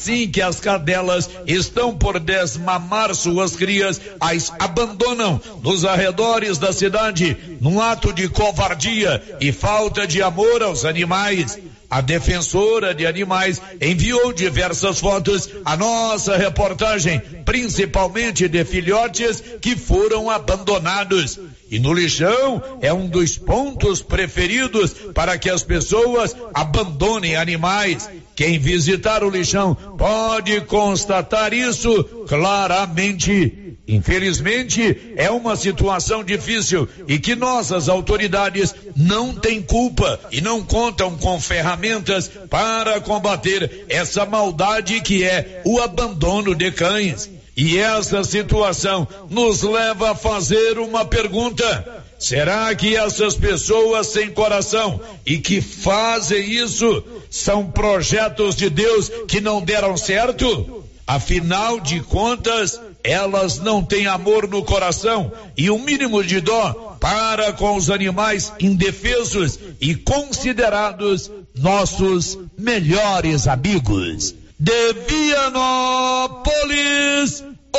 Assim que as cadelas estão por desmamar suas crias, as abandonam nos arredores da cidade num ato de covardia e falta de amor aos animais. A defensora de animais enviou diversas fotos à nossa reportagem, principalmente de filhotes que foram abandonados. E no lixão é um dos pontos preferidos para que as pessoas abandonem animais. Quem visitar o lixão pode constatar isso claramente. Infelizmente, é uma situação difícil e que nossas autoridades não têm culpa e não contam com ferramentas para combater essa maldade que é o abandono de cães. E essa situação nos leva a fazer uma pergunta. Será que essas pessoas sem coração e que fazem isso são projetos de Deus que não deram certo? Afinal de contas, elas não têm amor no coração e um mínimo de dó para com os animais indefesos e considerados nossos melhores amigos. De Vianópolis,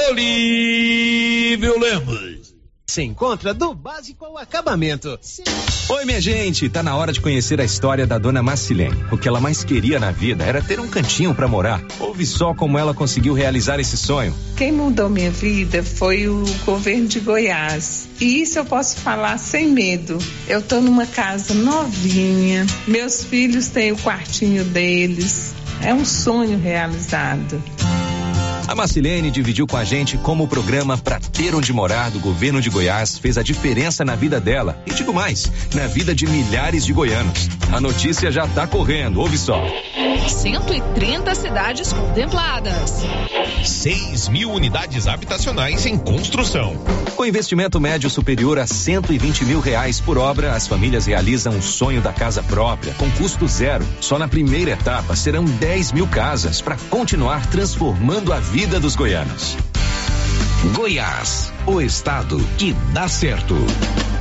Olívio Lemos. Se encontra do básico ao acabamento. Oi, minha gente, tá na hora de conhecer a história da dona Marcilene. O que ela mais queria na vida era ter um cantinho para morar. Ouve só como ela conseguiu realizar esse sonho. Quem mudou minha vida foi o governo de Goiás. E isso eu posso falar sem medo. Eu tô numa casa novinha, meus filhos têm o quartinho deles. É um sonho realizado. A Marcilene dividiu com a gente como o programa Pra Ter Onde Morar do governo de Goiás fez a diferença na vida dela e digo mais, na vida de milhares de goianos. A notícia já tá correndo, ouve só. 130 cidades contempladas. 6 mil unidades habitacionais em construção. Com investimento médio superior a 120 mil reais por obra, as famílias realizam o sonho da casa própria, com custo zero. Só na primeira etapa serão 10 mil casas para continuar transformando a vida dos goianos. Goiás, o estado que dá certo.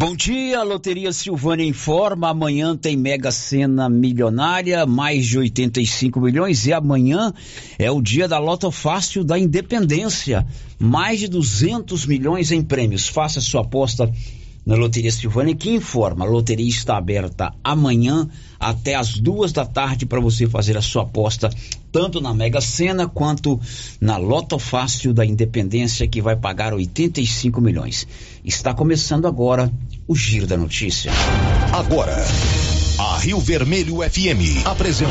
Bom dia, Loteria Silvânia informa, amanhã tem Mega Sena milionária, mais de 85 milhões e amanhã é o dia da Loto Fácil da Independência, mais de 200 milhões em prêmios. Faça sua aposta na Loteria Silvânia que informa, a loteria está aberta amanhã até as duas da tarde para você fazer a sua aposta tanto na Mega Sena quanto na Loto Fácil da Independência que vai pagar 85 milhões. Está começando agora o Giro da Notícia. Agora, a Rio Vermelho FM apresenta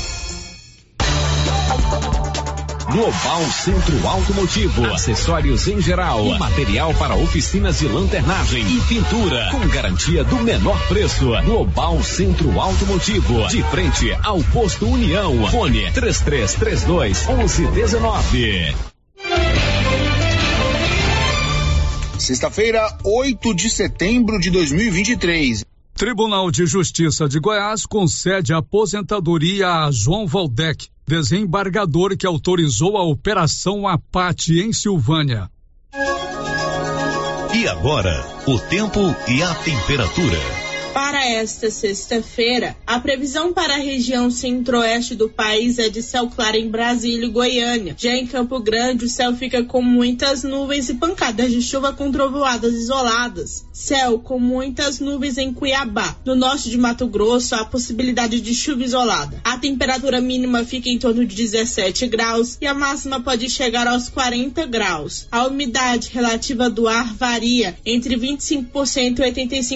Global Centro Automotivo, acessórios em geral, material para oficinas de lanternagem e pintura, com garantia do menor preço. Global Centro Automotivo, de frente ao posto União. Fone 3332 1119. Sexta-feira, 8 de setembro de 2023. Tribunal de Justiça de Goiás concede aposentadoria a João Valdec, desembargador que autorizou a Operação Apate em Silvânia. E agora, o tempo e a temperatura. Esta sexta-feira, a previsão para a região centro-oeste do país é de céu claro em Brasília e Goiânia. Já em Campo Grande, o céu fica com muitas nuvens e pancadas de chuva com trovoadas isoladas. Céu com muitas nuvens em Cuiabá. No norte de Mato Grosso, há possibilidade de chuva isolada. A temperatura mínima fica em torno de 17 graus e a máxima pode chegar aos 40 graus. A umidade relativa do ar varia entre 25% e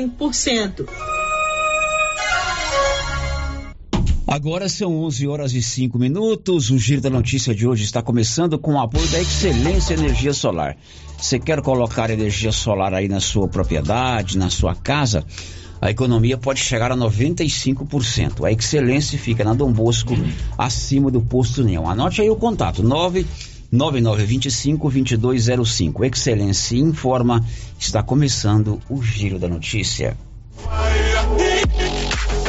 85%. Agora são 11 horas e 5 minutos. O Giro da Notícia de hoje está começando com o apoio da Excelência Energia Solar. Você quer colocar energia solar aí na sua propriedade, na sua casa? A economia pode chegar a 95%. A Excelência fica na Dom Bosco, acima do posto União. Anote aí o contato: 9 9925 2205. Excelência informa. Está começando o Giro da Notícia.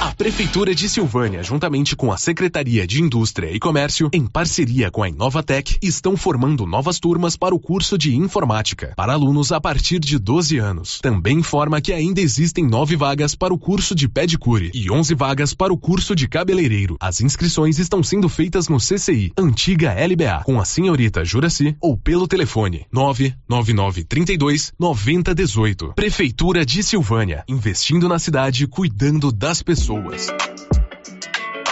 A Prefeitura de Silvânia, juntamente com a Secretaria de Indústria e Comércio, em parceria com a Inovatec, estão formando novas turmas para o curso de Informática, para alunos a partir de 12 anos. Também informa que ainda existem nove vagas para o curso de pedicure e 11 vagas para o curso de cabeleireiro. As inscrições estão sendo feitas no CCI, antiga LBA, com a senhorita Juraci ou pelo telefone 99932 9018. Prefeitura de Silvânia, investindo na cidade, cuidando das pessoas pessoas.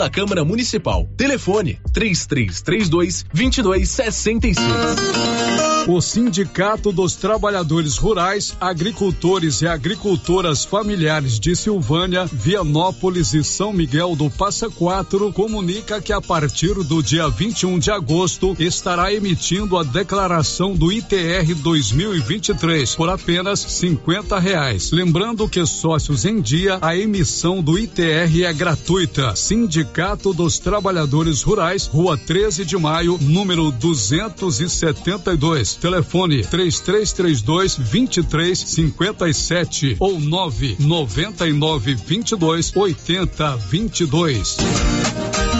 da Câmara Municipal. Telefone 3332 2265. O Sindicato dos Trabalhadores Rurais, Agricultores e Agricultoras Familiares de Silvânia, Vianópolis e São Miguel do Passa Quatro comunica que a partir do dia 21 de agosto estará emitindo a declaração do ITR 2023 por apenas 50 reais. Lembrando que sócios em dia, a emissão do ITR é gratuita. Sindicato dos Trabalhadores Rurais, Rua 13 de Maio, número 272. Telefone 3332 2357 ou 999 22 80 22.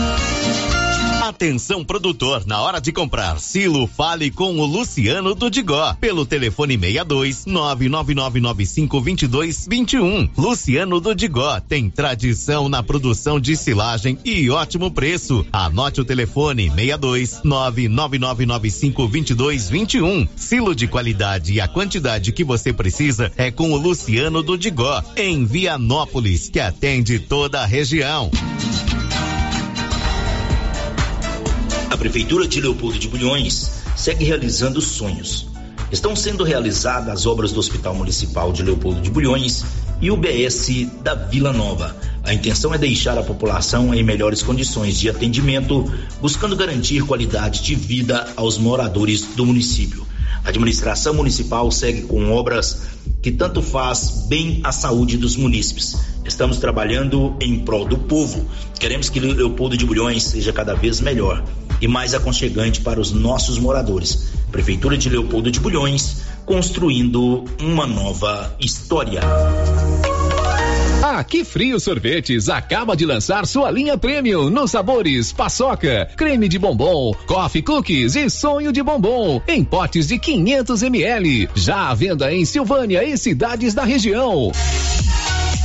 Atenção produtor, na hora de comprar silo, fale com o Luciano do Digó, pelo telefone 62 999952221. Luciano do Digó tem tradição na produção de silagem e ótimo preço. Anote o telefone 62 999952221. Silo de qualidade e a quantidade que você precisa é com o Luciano do Digó, em Vianópolis, que atende toda a região. A Prefeitura de Leopoldo de Bulhões segue realizando sonhos. Estão sendo realizadas as obras do Hospital Municipal de Leopoldo de Bulhões e o BS da Vila Nova. A intenção é deixar a população em melhores condições de atendimento, buscando garantir qualidade de vida aos moradores do município. A administração municipal segue com obras que tanto faz bem à saúde dos munícipes. Estamos trabalhando em prol do povo. Queremos que Leopoldo de Bulhões seja cada vez melhor e mais aconchegante para os nossos moradores. Prefeitura de Leopoldo de Bulhões, construindo uma nova história. A Que Frio Sorvetes acaba de lançar sua linha Premium nos sabores paçoca, creme de bombom, coffee cookies e sonho de bombom em potes de 500 ml. Já à venda em Silvânia e cidades da região.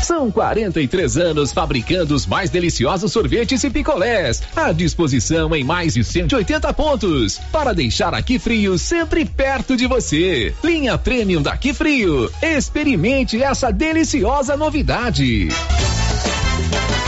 São 43 anos fabricando os mais deliciosos sorvetes e picolés. À disposição em mais de 180 pontos. Para deixar aqui frio sempre perto de você. Linha Premium daqui frio. Experimente essa deliciosa novidade.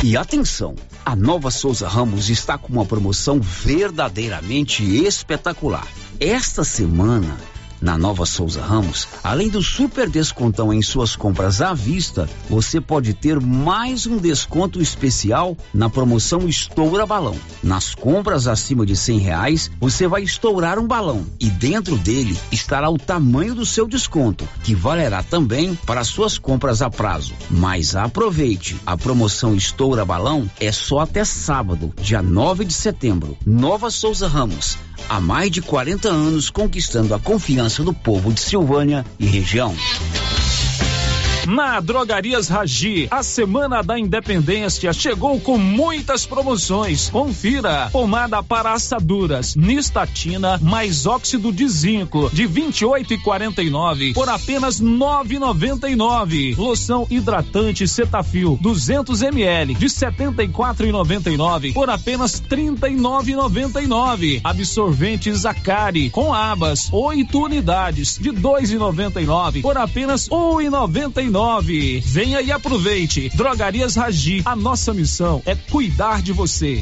E atenção, a Nova Souza Ramos está com uma promoção verdadeiramente espetacular. Esta semana na Nova Souza Ramos, além do super descontão em suas compras à vista, você pode ter mais um desconto especial na promoção Estoura Balão. Nas compras acima de cem reais, você vai estourar um balão e dentro dele estará o tamanho do seu desconto, que valerá também para suas compras a prazo. Mas aproveite, a promoção Estoura Balão é só até sábado, dia 9 de setembro. Nova Souza Ramos, há mais de 40 anos conquistando a confiança do povo de Silvânia e região. Na Drogarias Ragi, a Semana da Independência chegou com muitas promoções. Confira: pomada para assaduras, nistatina mais óxido de zinco de 28 e 49 por apenas 9,99. Loção hidratante Cetafil 200 ml de 74 e 99 por apenas 39,99. Absorvente Zacari com abas 8 unidades de 2,99 por apenas 1,99 nove. Venha e aproveite. Drogarias Ragi, a nossa missão é cuidar de você.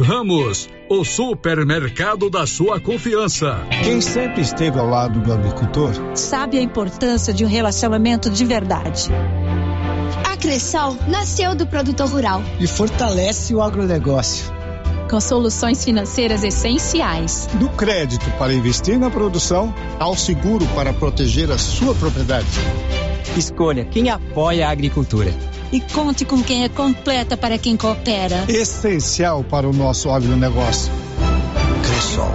Ramos, o supermercado da sua confiança. Quem sempre esteve ao lado do agricultor sabe a importância de um relacionamento de verdade. A Cressol nasceu do produtor rural e fortalece o agronegócio. Com soluções financeiras essenciais. Do crédito para investir na produção ao seguro para proteger a sua propriedade. Escolha quem apoia a agricultura e conte com quem é completa para quem coopera. Essencial para o nosso agronegócio. Cressol.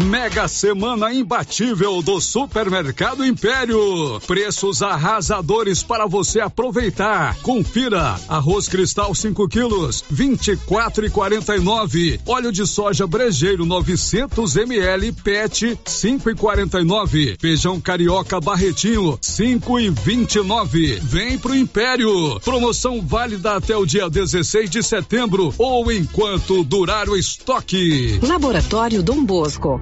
Mega Semana Imbatível do Supermercado Império. Preços arrasadores para você aproveitar. Confira: arroz cristal 5 quilos, 24 e 49. Óleo de soja brejeiro 900 ml PET 5 e 49. Feijão carioca barretinho 5 e 29. Vem pro Império. Promoção válida até o dia 16 de setembro ou enquanto durar o estoque. Laboratório Dom Bosco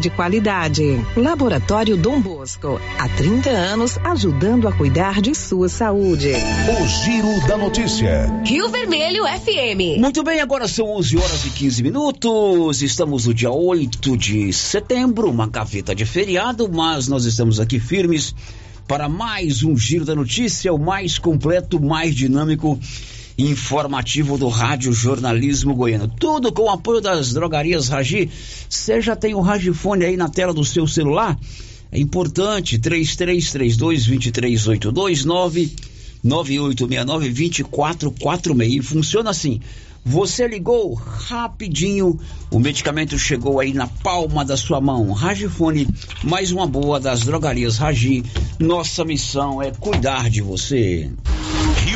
de qualidade. Laboratório Dom Bosco, há 30 anos ajudando a cuidar de sua saúde. O Giro da Notícia. Rio Vermelho FM. Muito bem, agora são 11 horas e 15 minutos. Estamos no dia 8 de setembro, uma gaveta de feriado, mas nós estamos aqui firmes para mais um Giro da Notícia, o mais completo, mais dinâmico informativo do Rádio Jornalismo Goiano. Tudo com o apoio das drogarias Ragi. Você já tem o Ragifone aí na tela do seu celular? É importante, 3332-2382, 99869-2446. Funciona assim. Você ligou rapidinho, o medicamento chegou aí na palma da sua mão. Ragifone, mais uma boa das drogarias Ragi. Nossa missão é cuidar de você.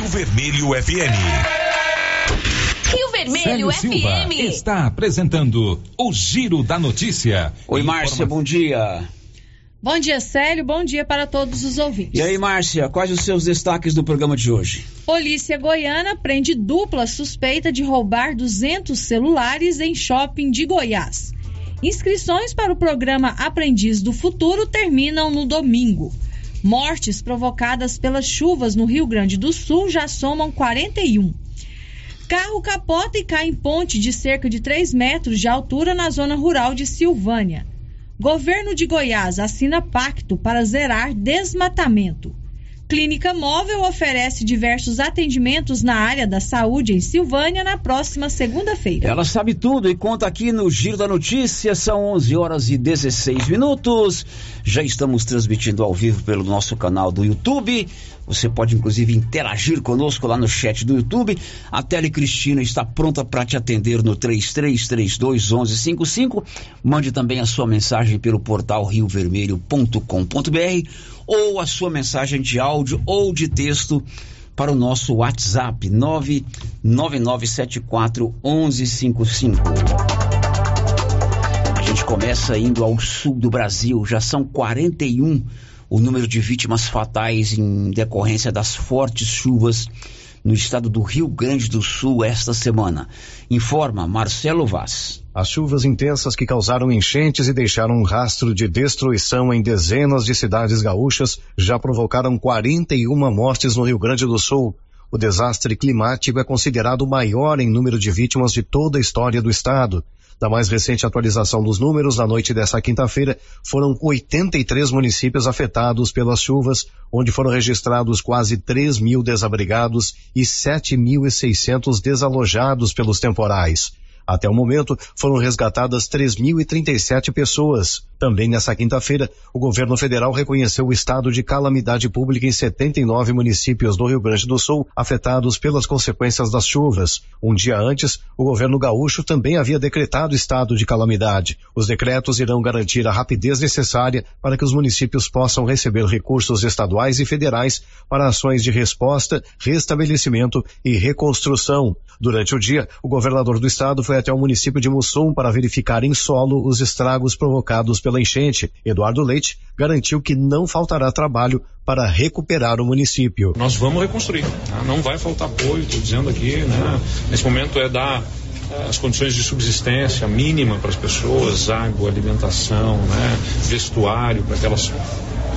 Vermelho FM. Rio Vermelho Vermelho Silva FM. está apresentando o Giro da Notícia. Oi, Márcia, bom dia. Bom dia, Célio. Bom dia para todos os ouvintes. E aí, Márcia, quais os seus destaques do programa de hoje? Polícia Goiana prende dupla suspeita de roubar 200 celulares em shopping de Goiás. Inscrições para o programa Aprendiz do Futuro terminam no domingo. Mortes provocadas pelas chuvas no Rio Grande do Sul já somam 41. Carro capota e cai em ponte de cerca de 3 metros de altura na zona rural de Silvânia. Governo de Goiás assina pacto para zerar desmatamento. Clínica Móvel oferece diversos atendimentos na área da saúde em Silvânia na próxima segunda-feira. Ela sabe tudo e conta aqui no Giro da Notícia. São 11 horas e 16 minutos. Já estamos transmitindo ao vivo pelo nosso canal do YouTube. Você pode inclusive interagir conosco lá no chat do YouTube. A Tele Cristina está pronta para te atender no 3332 1155. Mande também a sua mensagem pelo portal riovermelho.com.br ou a sua mensagem de áudio ou de texto para o nosso WhatsApp 99974 1155. A gente começa indo ao sul do Brasil, já são 41 o número de vítimas fatais em decorrência das fortes chuvas no estado do Rio Grande do Sul esta semana. Informa Marcelo Vaz. As chuvas intensas que causaram enchentes e deixaram um rastro de destruição em dezenas de cidades gaúchas já provocaram 41 mortes no Rio Grande do Sul. O desastre climático é considerado o maior em número de vítimas de toda a história do estado. Da mais recente atualização dos números, na noite desta quinta-feira, foram 83 municípios afetados pelas chuvas, onde foram registrados quase 3 mil desabrigados e 7.600 desalojados pelos temporais. Até o momento, foram resgatadas 3.037 pessoas. Também nessa quinta-feira, o governo federal reconheceu o estado de calamidade pública em 79 municípios do Rio Grande do Sul afetados pelas consequências das chuvas. Um dia antes, o governo gaúcho também havia decretado estado de calamidade. Os decretos irão garantir a rapidez necessária para que os municípios possam receber recursos estaduais e federais para ações de resposta, restabelecimento e reconstrução. Durante o dia, o governador do estado foi até o município de Mussum para verificar em solo os estragos provocados pela enchente. Eduardo Leite garantiu que não faltará trabalho para recuperar o município. Nós vamos reconstruir, tá? não vai faltar apoio, estou dizendo aqui, né? Nesse momento é dar as condições de subsistência mínima para as pessoas, água, alimentação, né? vestuário, para que elas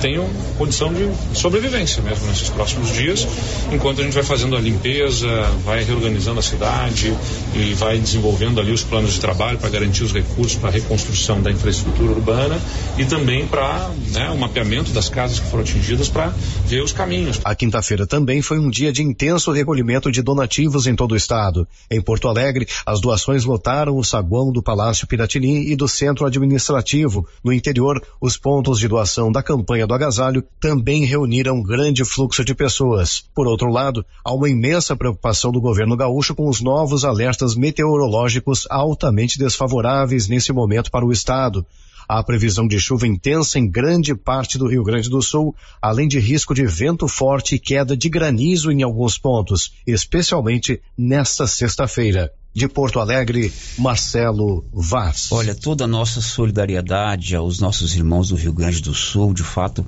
tenham condição de sobrevivência mesmo nesses próximos dias, enquanto a gente vai fazendo a limpeza, vai reorganizando a cidade e vai desenvolvendo ali os planos de trabalho para garantir os recursos para a reconstrução da infraestrutura urbana e também para né, o mapeamento das casas que foram atingidas para ver os caminhos. A quinta-feira também foi um dia de intenso recolhimento de donativos em todo o estado. Em Porto Alegre, as doações lotaram o saguão do Palácio Piratini e do Centro Administrativo. No interior, os pontos de doação da campanha do agasalho também reuniram um grande fluxo de pessoas. Por outro lado, há uma imensa preocupação do governo gaúcho com os novos alertas meteorológicos altamente desfavoráveis nesse momento para o estado. Há previsão de chuva intensa em grande parte do Rio Grande do Sul, além de risco de vento forte e queda de granizo em alguns pontos, especialmente nesta sexta-feira. De Porto Alegre, Marcelo Vaz. Olha, toda a nossa solidariedade aos nossos irmãos do Rio Grande do Sul, de fato,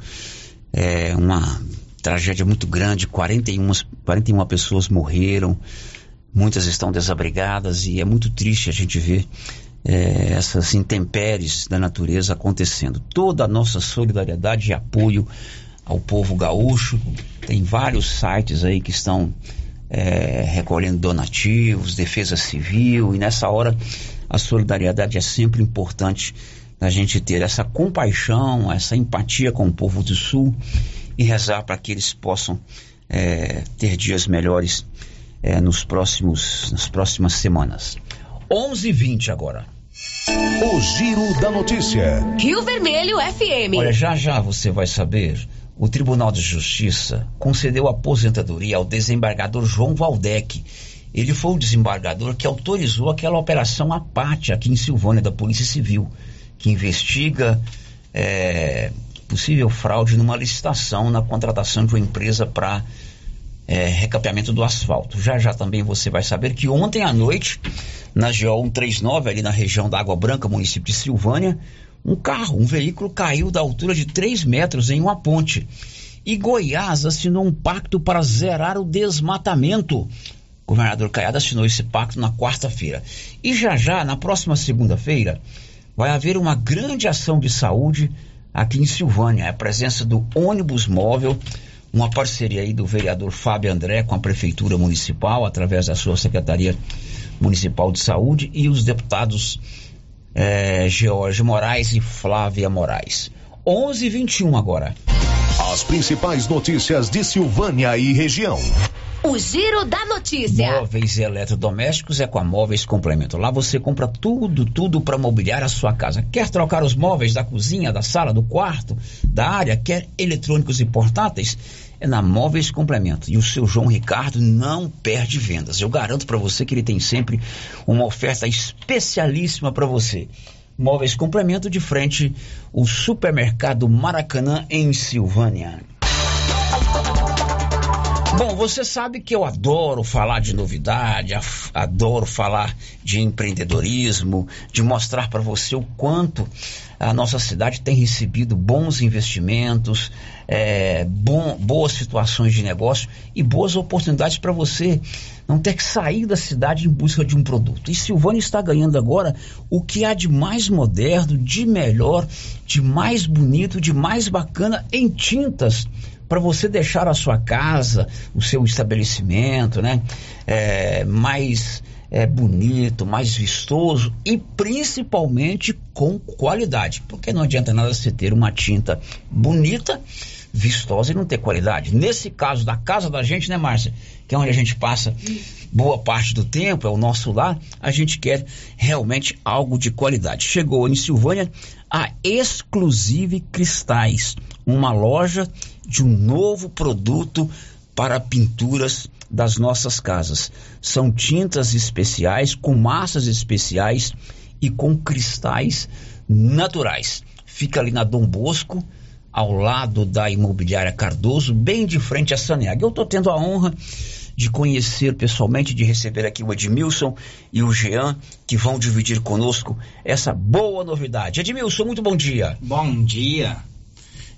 é uma tragédia muito grande. 41, 41 pessoas morreram, muitas estão desabrigadas e é muito triste a gente ver é, essas intempéries da natureza acontecendo. Toda a nossa solidariedade e apoio ao povo gaúcho. Tem vários sites aí que estão é, recolhendo donativos, defesa civil, e nessa hora a solidariedade é sempre importante a gente ter essa compaixão, essa empatia com o povo do Sul e rezar para que eles possam é, ter dias melhores é, nos próximos, nas próximas semanas. 11:20 agora. O Giro da Notícia. Rio Vermelho FM. Olha, já já você vai saber. O Tribunal de Justiça concedeu aposentadoria ao desembargador João Valdec. Ele foi o desembargador que autorizou aquela operação Apate aqui em Silvânia da Polícia Civil, que investiga é, possível fraude numa licitação na contratação de uma empresa para é, recapeamento do asfalto. Já já também você vai saber que ontem à noite, na GO 139, ali na região da Água Branca, município de Silvânia, um carro, um veículo caiu da altura de 3 metros em uma ponte. E Goiás assinou um pacto para zerar o desmatamento. O governador Caiado assinou esse pacto na quarta-feira. E já já, na próxima segunda-feira, vai haver uma grande ação de saúde aqui em Silvânia. A presença do ônibus móvel uma parceria aí do vereador Fábio André com a Prefeitura Municipal, através da sua Secretaria Municipal de Saúde, e os deputados é, George Moraes e Flávia Moraes. 11 e 21 agora. As principais notícias de Silvânia e região. O Giro da Notícia. Móveis e eletrodomésticos é com a Móveis Complemento. Lá você compra tudo, tudo para mobiliar a sua casa. Quer trocar os móveis da cozinha, da sala, do quarto, da área? Quer eletrônicos e portáteis? É na Móveis Complemento. E o seu João Ricardo não perde vendas. Eu garanto para você que ele tem sempre uma oferta especialíssima para você. Móveis Complemento de frente o supermercado Maracanã em Silvânia. Bom, você sabe que eu adoro falar de novidade, adoro falar de empreendedorismo, de mostrar para você o quanto a nossa cidade tem recebido bons investimentos, é, bom, boas situações de negócio e boas oportunidades para você não ter que sair da cidade em busca de um produto. E Silvânia está ganhando agora o que há de mais moderno, de melhor, de mais bonito, de mais bacana em tintas para você deixar a sua casa, o seu estabelecimento, né, é, mais é, bonito, mais vistoso e principalmente com qualidade, porque não adianta nada você ter uma tinta bonita, vistosa e não ter qualidade. Nesse caso da casa da gente, né, Márcia, que é onde a gente passa boa parte do tempo, é o nosso lar, a gente quer realmente algo de qualidade. Chegou em Silvânia a Exclusive Cristais, uma loja de um novo produto para pinturas das nossas casas. São tintas especiais, com massas especiais e com cristais naturais. Fica ali na Dom Bosco, ao lado da imobiliária Cardoso, bem de frente a Saneag. Eu estou tendo a honra de conhecer pessoalmente, de receber aqui o Edmilson e o Jean, que vão dividir conosco essa boa novidade. Edmilson, muito bom dia. Bom dia.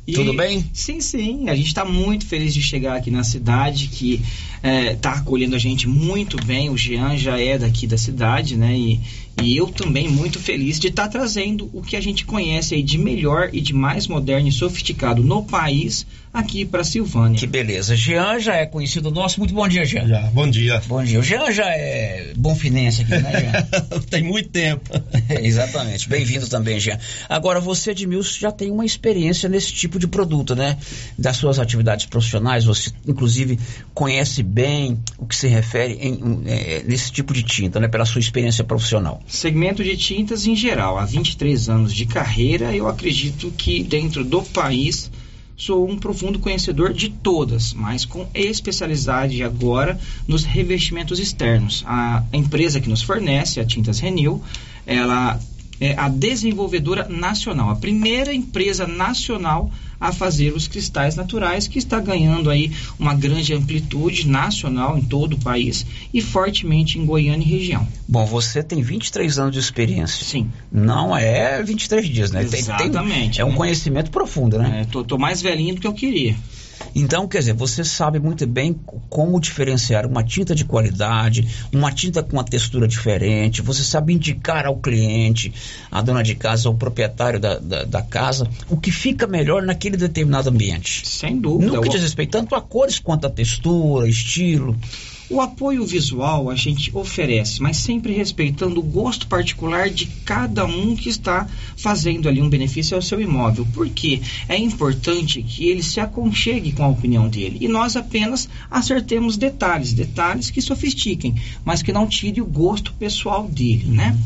E, Tudo bem? Sim, sim. A gente está muito feliz de chegar aqui na cidade, que está é, tá acolhendo a gente muito bem. O Jean já é daqui da cidade, né? E, e eu também muito feliz de estar tá trazendo o que a gente conhece aí de melhor e de mais moderno e sofisticado no país aqui para Silvânia. Que beleza. Jean já é conhecido nosso. Muito bom dia, Jean. Já. Bom dia. Bom dia. O Jean já é bonfinense aqui, né, Jean? tem muito tempo. Exatamente. Bem-vindo também, Jean. Agora, você, Edmilson, já tem uma experiência nesse tipo de produto, né? Das suas atividades profissionais, você, inclusive, conhece bem o que se refere em, é, nesse tipo de tinta, né? Pela sua experiência profissional. Segmento de tintas em geral. Há 23 anos de carreira, eu acredito que dentro do país sou um profundo conhecedor de todas, mas com especialidade agora nos revestimentos externos. A empresa que nos fornece, a Tintas Renew, ela é a desenvolvedora nacional, a primeira empresa nacional a fazer os cristais naturais, que está ganhando aí uma grande amplitude nacional em todo o país e fortemente em Goiânia e região. Bom, você tem 23 anos de experiência. Sim. Não é 23 dias, né? Exatamente. Tem, tem, é um né? conhecimento profundo, né? É, tô, tô mais velhinho do que eu queria. Então, quer dizer, você sabe muito bem como diferenciar uma tinta de qualidade, uma tinta com uma textura diferente, você sabe indicar ao cliente, à dona de casa, ao proprietário da, da, da casa, o que fica melhor naquele determinado ambiente. Sem dúvida. No que diz respeito tanto a cores quanto a textura, estilo. O apoio visual a gente oferece, mas sempre respeitando o gosto particular de cada um que está fazendo ali um benefício ao seu imóvel. Porque é importante que ele se aconchegue com a opinião dele e nós apenas acertemos detalhes, detalhes que sofistiquem, mas que não tire o gosto pessoal dele, né?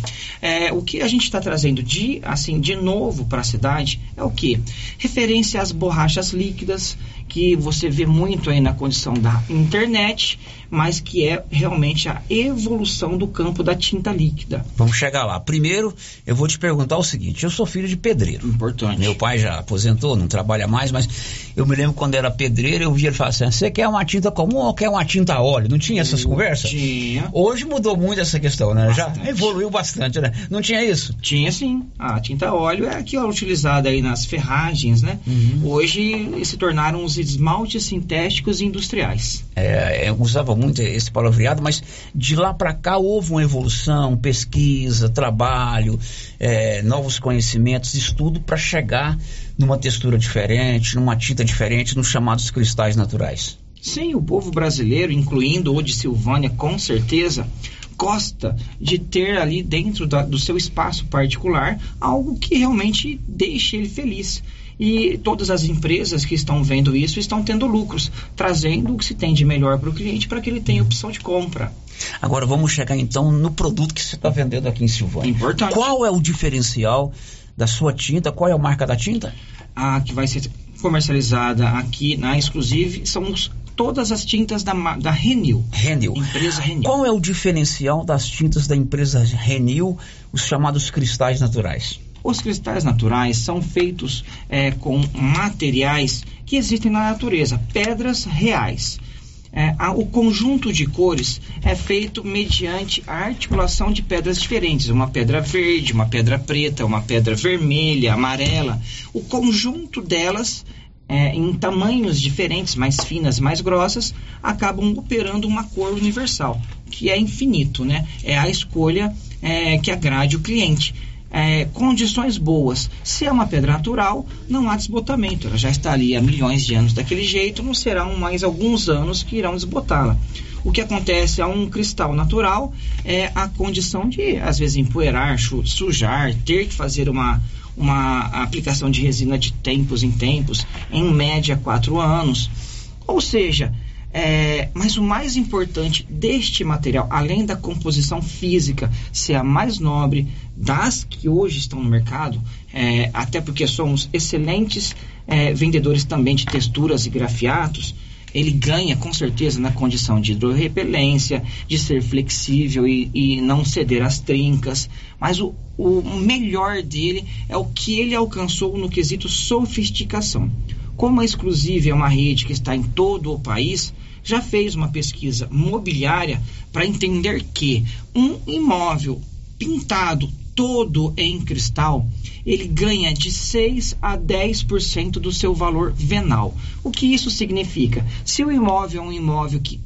É, o que a gente está trazendo de assim de novo para a cidade é o que referência às borrachas líquidas que você vê muito aí na condição da internet, mas que é realmente a evolução do campo da tinta líquida. Vamos chegar lá. Primeiro, eu vou te perguntar o seguinte: eu sou filho de pedreiro. Importante. Meu pai já aposentou, não trabalha mais, mas eu me lembro quando era pedreiro, eu via ele falar assim: você quer uma tinta comum ou quer uma tinta a óleo? Não tinha essas conversas? Tinha. Hoje mudou muito essa questão, né? Já evoluiu bastante, né? Não tinha isso? Tinha sim. A tinta a óleo é a que é utilizada aí nas ferragens, né? Hoje se tornaram os esmaltes sintéticos e industriais. É, eu usava muito esse palavreado, mas de lá para cá houve uma evolução, pesquisa, trabalho, é, novos conhecimentos, estudo para chegar numa textura diferente, numa tinta diferente, nos chamados cristais naturais. Sim, o povo brasileiro, incluindo o de Silvânia, com certeza, gosta de ter ali dentro da- do seu espaço particular algo que realmente deixe ele feliz. E todas as empresas que estão vendo isso estão tendo lucros, trazendo o que se tem de melhor para o cliente para que ele tenha opção de compra. Agora vamos chegar então no produto que você está vendendo aqui em Silvânia. Importante. Qual é o diferencial da sua tinta? Qual é a marca da tinta? A que vai ser comercializada aqui na Exclusive são os- todas as tintas da, da Renil. Renil. Empresa Renil. Qual é o diferencial das tintas da empresa Renil, os chamados cristais naturais? Os cristais naturais são feitos é, com materiais que existem na natureza, pedras reais. É, a- o conjunto de cores é feito mediante a articulação de pedras diferentes, uma pedra verde, uma pedra preta, uma pedra vermelha, amarela. O conjunto delas, é, em tamanhos diferentes, mais finas, mais grossas, acabam operando uma cor universal, que é infinito, né? É a escolha é, que agrade o cliente é, condições boas. Se é uma pedra natural, não há desbotamento. Ela já está ali há milhões de anos daquele jeito, não serão mais alguns anos que irão desbotá-la. O que acontece a um cristal natural é a condição de, às vezes, empoeirar, sujar, ter que fazer uma, uma aplicação de resina de tempos em tempos, em média quatro anos. Ou seja, é, mas o mais importante deste material, além da composição física ser a mais nobre das que hoje estão no mercado, é, até porque somos excelentes é, vendedores também de texturas e grafiatos, ele ganha com certeza na condição de hidrorrepelência, de ser flexível e, e não ceder às trincas. Mas o, o melhor dele é o que ele alcançou no quesito sofisticação. Como a Exclusive é uma rede que está em todo o país, já fez uma pesquisa mobiliária para entender que um imóvel pintado todo em cristal, ele ganha de 6 a 10% do seu valor venal. O que isso significa? Se o imóvel é um imóvel que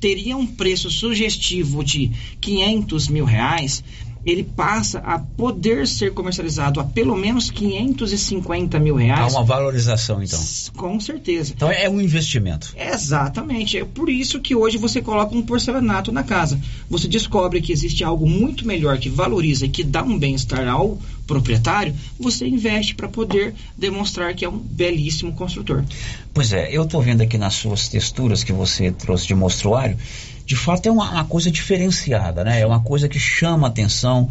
teria um preço sugestivo de 500 mil reais, ele passa a poder ser comercializado a pelo menos 550 mil Há reais. uma valorização, então. Com certeza. Então é um investimento. Exatamente. É por isso que hoje você coloca um porcelanato na casa. Você descobre que existe algo muito melhor que valoriza e que dá um bem-estar ao proprietário, você investe para poder demonstrar que é um belíssimo construtor. Pois é, eu estou vendo aqui nas suas texturas que você trouxe de mostruário, de fato é uma, uma coisa diferenciada, né? É uma coisa que chama atenção.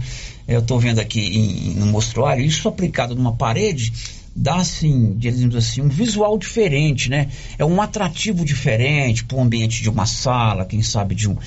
Eu estou vendo aqui em- no mostruário, isso aplicado numa parede dá assim, digamos assim, um visual diferente, né? É um atrativo diferente para o ambiente de uma sala, quem sabe de, um,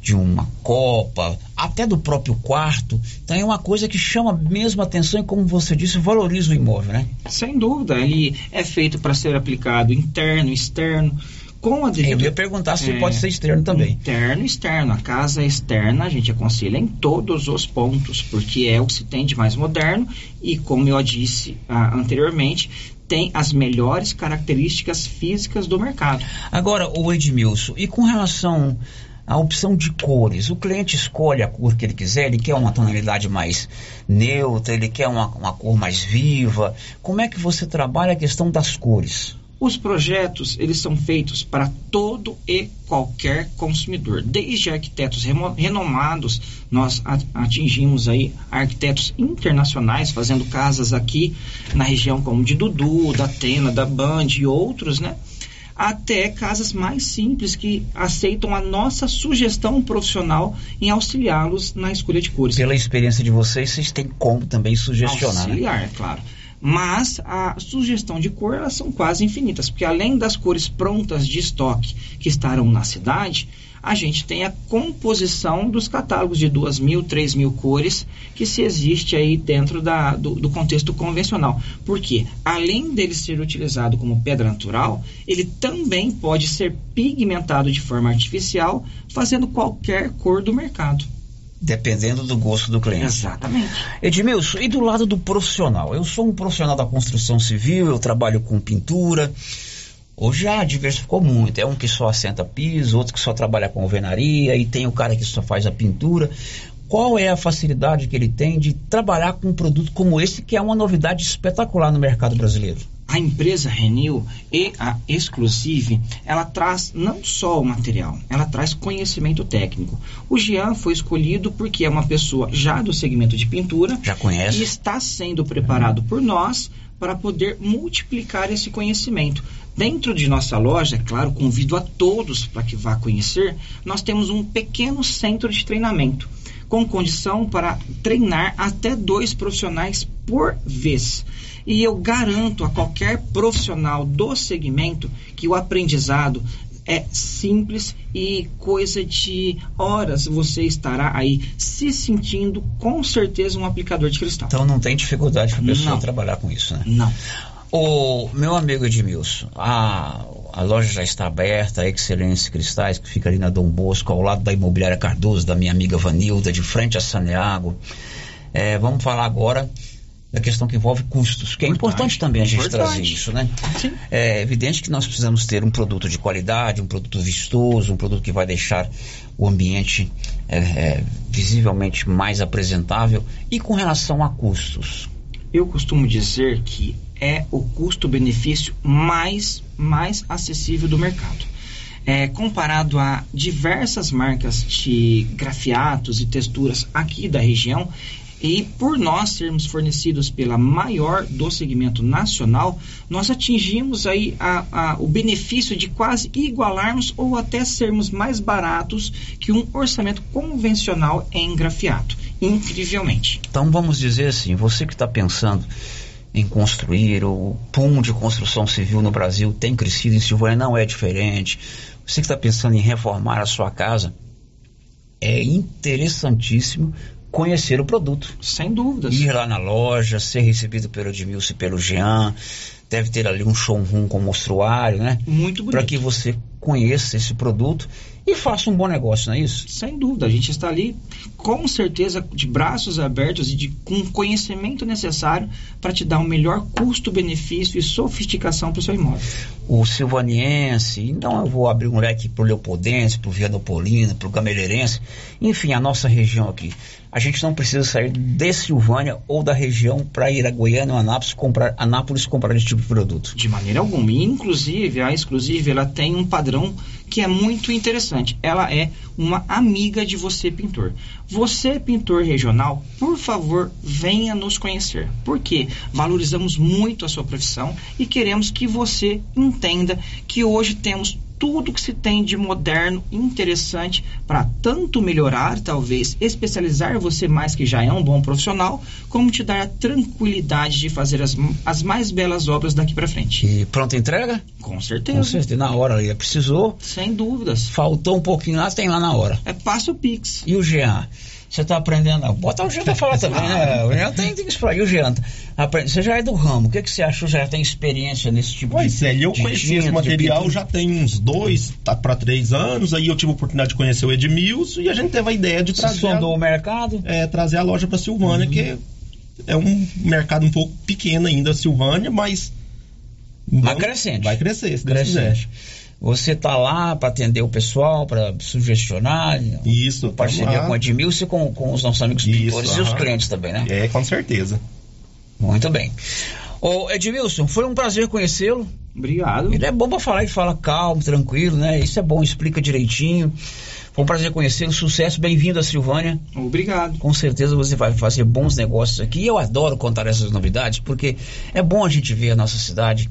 de uma copa, até do próprio quarto. Então é uma coisa que chama mesmo atenção e, como você disse, valoriza o imóvel, né? Sem dúvida, ele é feito para ser aplicado interno, externo, com a devida... Eu ia perguntar se É, pode ser externo também. Interno e externo. A casa externa a gente aconselha em todos os pontos, porque é o que se tem de mais moderno e, como eu disse ah, anteriormente, tem as melhores características físicas do mercado. Agora, o Edmilson, e com relação à opção de cores, o cliente escolhe a cor que ele quiser, ele quer uma tonalidade mais neutra, ele quer uma, uma cor mais viva. Como é que você trabalha a questão das cores? Os projetos, eles são feitos para todo e qualquer consumidor, desde arquitetos renomados, nós atingimos aí arquitetos internacionais fazendo casas aqui na região como de Dudu, da Atena, da Band e outros, né? Até casas mais simples que aceitam a nossa sugestão profissional em auxiliá-los na escolha de cores. Pela experiência de vocês, vocês têm como também sugestionar, né? Auxiliar, é claro. Mas a sugestão de cor elas são quase infinitas, porque além das cores prontas de estoque que estarão na cidade, a gente tem a composição dos catálogos de duas mil, três mil cores que se existe aí dentro da, do, do contexto convencional. Porque além dele ser utilizado como pedra natural, ele também pode ser pigmentado de forma artificial, fazendo qualquer cor do mercado. Dependendo do gosto do cliente. Exatamente. Edmilson, e do lado do profissional? Eu sou um profissional da construção civil, eu trabalho com pintura. Hoje já diversificou muito. É um que só assenta piso, outro que só trabalha com alvenaria, e tem o cara que só faz a pintura. Qual é a facilidade que ele tem de trabalhar com um produto como esse, que é uma novidade espetacular no mercado brasileiro? a empresa Renew e a Exclusive, ela traz não só o material, ela traz conhecimento técnico. O Jean foi escolhido porque é uma pessoa já do segmento de pintura, já conhece, e está sendo preparado por nós para poder multiplicar esse conhecimento. Dentro de nossa loja, é claro, convido a todos para que vá conhecer, nós temos um pequeno centro de treinamento com condição para treinar até dois profissionais por vez. E eu garanto a qualquer profissional do segmento que o aprendizado é simples e coisa de horas você estará aí se sentindo com certeza um aplicador de cristal. Então não tem dificuldade para a pessoa não. trabalhar com isso, né? Não. O meu amigo Edmilson, a, a loja já está aberta, a Excelência Cristais, que fica ali na Dom Bosco, ao lado da Imobiliária Cardoso, da minha amiga Vanilda, de frente a Saneago. É, vamos falar agora da questão que envolve custos, que é importante também a gente importante. trazer isso, né? Sim. É evidente que nós precisamos ter um produto de qualidade, um produto vistoso, um produto que vai deixar o ambiente é, é, visivelmente mais apresentável. E com relação a custos? Eu costumo dizer que é o custo-benefício mais, mais acessível do mercado. É, comparado a diversas marcas de grafiatos e texturas aqui da região, e por nós sermos fornecidos pela maior do segmento nacional, nós atingimos aí a, a, o benefício de quase igualarmos ou até sermos mais baratos que um orçamento convencional em grafiato. Incrivelmente. Então vamos dizer assim, você que está pensando em construir, o PUM de construção civil no Brasil tem crescido, em Silvânia não é diferente. Você que está pensando em reformar a sua casa, é interessantíssimo conhecer o produto. Sem dúvidas. Ir lá na loja, ser recebido pelo Edmilson e pelo Jean, deve ter ali um showroom com mostruário, né? Muito bonito. Para que você conheça esse produto e faça um bom negócio, não é isso? Sem dúvida, a gente está ali com certeza de braços abertos e de, com o conhecimento necessário para te dar o um melhor custo-benefício e sofisticação para o seu imóvel. O silvaniense, então eu vou abrir um leque para o leopoldense, para o vianopolino, para o gameleirense, enfim, a nossa região aqui. A gente não precisa sair de Silvânia ou da região para ir a Goiânia ou Anápolis comprar, Anápolis comprar esse tipo de produto. De maneira alguma. E, inclusive, a Exclusive ela tem um padrão que é muito interessante. Ela é uma amiga de você, pintor. Você, pintor regional, por favor, venha nos conhecer. Porque valorizamos muito a sua profissão e queremos que você entenda que hoje temos tudo que se tem de moderno interessante para tanto melhorar, talvez especializar você mais que já é um bom profissional, como te dar a tranquilidade de fazer as, as mais belas obras daqui para frente. E pronta entrega? Com certeza. Com certeza, na hora ali, precisou. Sem dúvidas. Faltou um pouquinho lá, tem lá na hora. É passo o Pix. E o Jean? Você está aprendendo. Bota o Jean para falar também, né? O Jean tem, tem que explorar. E o Jean? Você já é do ramo. O que, que você achou? Já tem experiência nesse tipo pois de. Pois é, eu de conheci esse material já tem uns dois tá, para três anos. Aí eu tive a oportunidade de conhecer o Edmilson e a gente teve a ideia de trazer. Você sondou a, o mercado? É, trazer a loja para Silvânia, uhum. que é um mercado um pouco pequeno ainda, Silvânia, mas. Vai crescendo. Vai crescer, se Deus quiser. Você está lá para atender o pessoal, para sugestionar. Isso. Parceria com a Edmilson e com, com os nossos amigos pintores e os clientes também, né? É, com certeza. Muito bem. Ô Edmilson, foi um prazer conhecê-lo. Obrigado. Ele é bom para falar, ele fala calmo, tranquilo, né? Isso é bom, explica direitinho. Foi um prazer conhecê-lo, sucesso, bem-vindo a Silvânia. Obrigado. Com certeza você vai fazer bons negócios aqui. E eu adoro contar essas novidades, porque é bom a gente ver a nossa cidade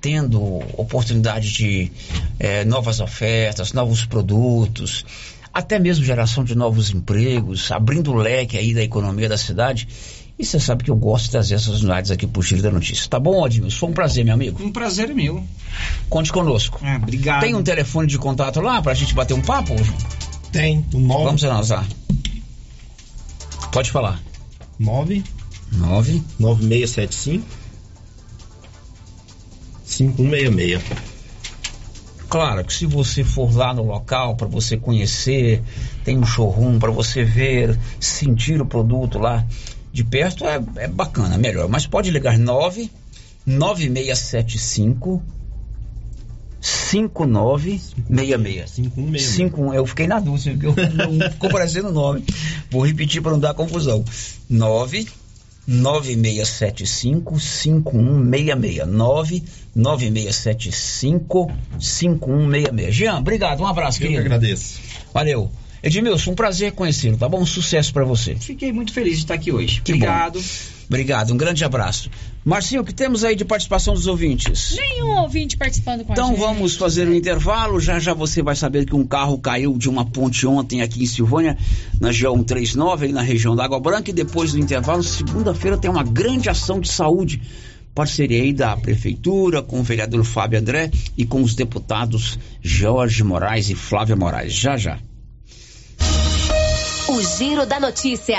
tendo oportunidade de é, novas ofertas, novos produtos, até mesmo geração de novos empregos, abrindo o leque aí da economia da cidade. E você sabe que eu gosto de trazer essas unidades aqui pro Giro da Notícia. Tá bom, Admilson? Foi um prazer, meu amigo. Um prazer é meu. Conte conosco. É, obrigado. Tem um telefone de contato lá pra gente bater um papo? Tem. O 9. Vamos analisar. Pode falar. 9 9 9675 5166. Claro que se você for lá no local para você conhecer, tem um showroom para você ver, sentir o produto lá de perto, é, é bacana, melhor. Mas pode ligar 9 9675 5966. 5166. Eu fiquei na dúvida, eu, não ficou parecendo o nome. Vou repetir para não dar confusão. 9 9675 5166 9 9675 5166 Jean, obrigado, um abraço, Eu que querido. agradeço. Valeu. Edmilson, um prazer conhecê-lo, tá bom? Um sucesso para você. Fiquei muito feliz de estar aqui hoje. Que Obrigado. bom. Obrigado, um grande abraço. Marcinho, o que temos aí de participação dos ouvintes? Nenhum ouvinte participando com a Então gente. vamos fazer um intervalo. Já já você vai saber que um carro caiu de uma ponte ontem aqui em Silvânia, na GO 139, ali na região da Água Branca. E depois do intervalo, segunda-feira, tem uma grande ação de saúde. Parceria aí da Prefeitura com o vereador Fábio André e com os deputados Jorge Moraes e Flávia Moraes. Já já. O Giro da Notícia.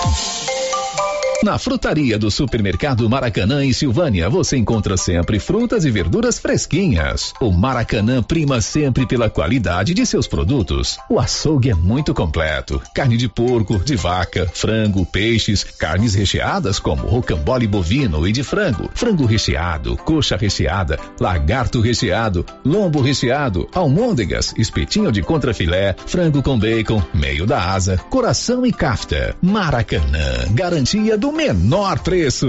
Thank you. Na frutaria do supermercado Maracanã em Silvânia, você encontra sempre frutas e verduras fresquinhas. O Maracanã prima sempre pela qualidade de seus produtos. O açougue é muito completo: carne de porco, de vaca, frango, peixes, carnes recheadas como rocambole bovino e de frango, frango recheado, coxa recheada, lagarto recheado, lombo recheado, almôndegas, espetinho de contrafilé, frango com bacon, meio da asa, coração e kafta. Maracanã, garantia do menor preço.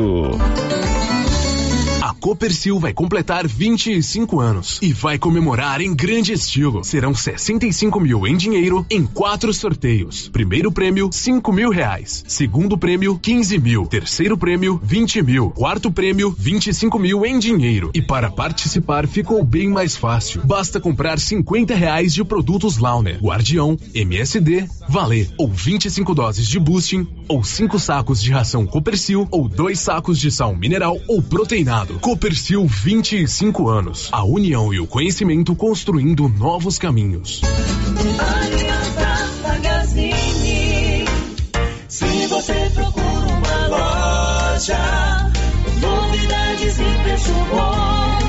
A Copercil vai completar 25 anos e vai comemorar em grande estilo. Serão 65 mil em dinheiro em quatro sorteios. Primeiro prêmio, 5 mil reais. Segundo prêmio, 15 mil. Terceiro prêmio, 20 mil. Quarto prêmio, 25 mil em dinheiro. E para participar ficou bem mais fácil. Basta comprar 50 reais de produtos Launer, Guardião, MSD, Valer ou 25 doses de boosting ou 5 sacos de ração Copercil ou dois sacos de sal mineral ou proteinado. Copercil 25 anos. A união e o conhecimento construindo novos caminhos. Se você procura uma loja, novidades e preço bom.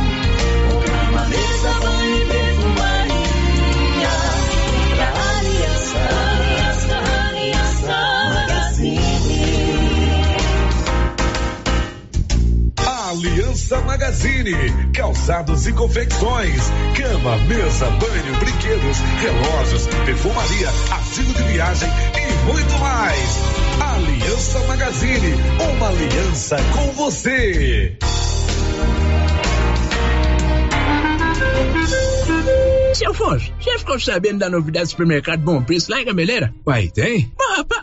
Aliança Magazine, calçados e confecções, cama, mesa, banho, brinquedos, relógios, perfumaria, artigo de viagem e muito mais. Aliança Magazine, uma aliança com você. Seu Afonso, já ficou sabendo da novidade do supermercado Bom Preço lá em Gameleira? Uai, tem? Mas, rapaz,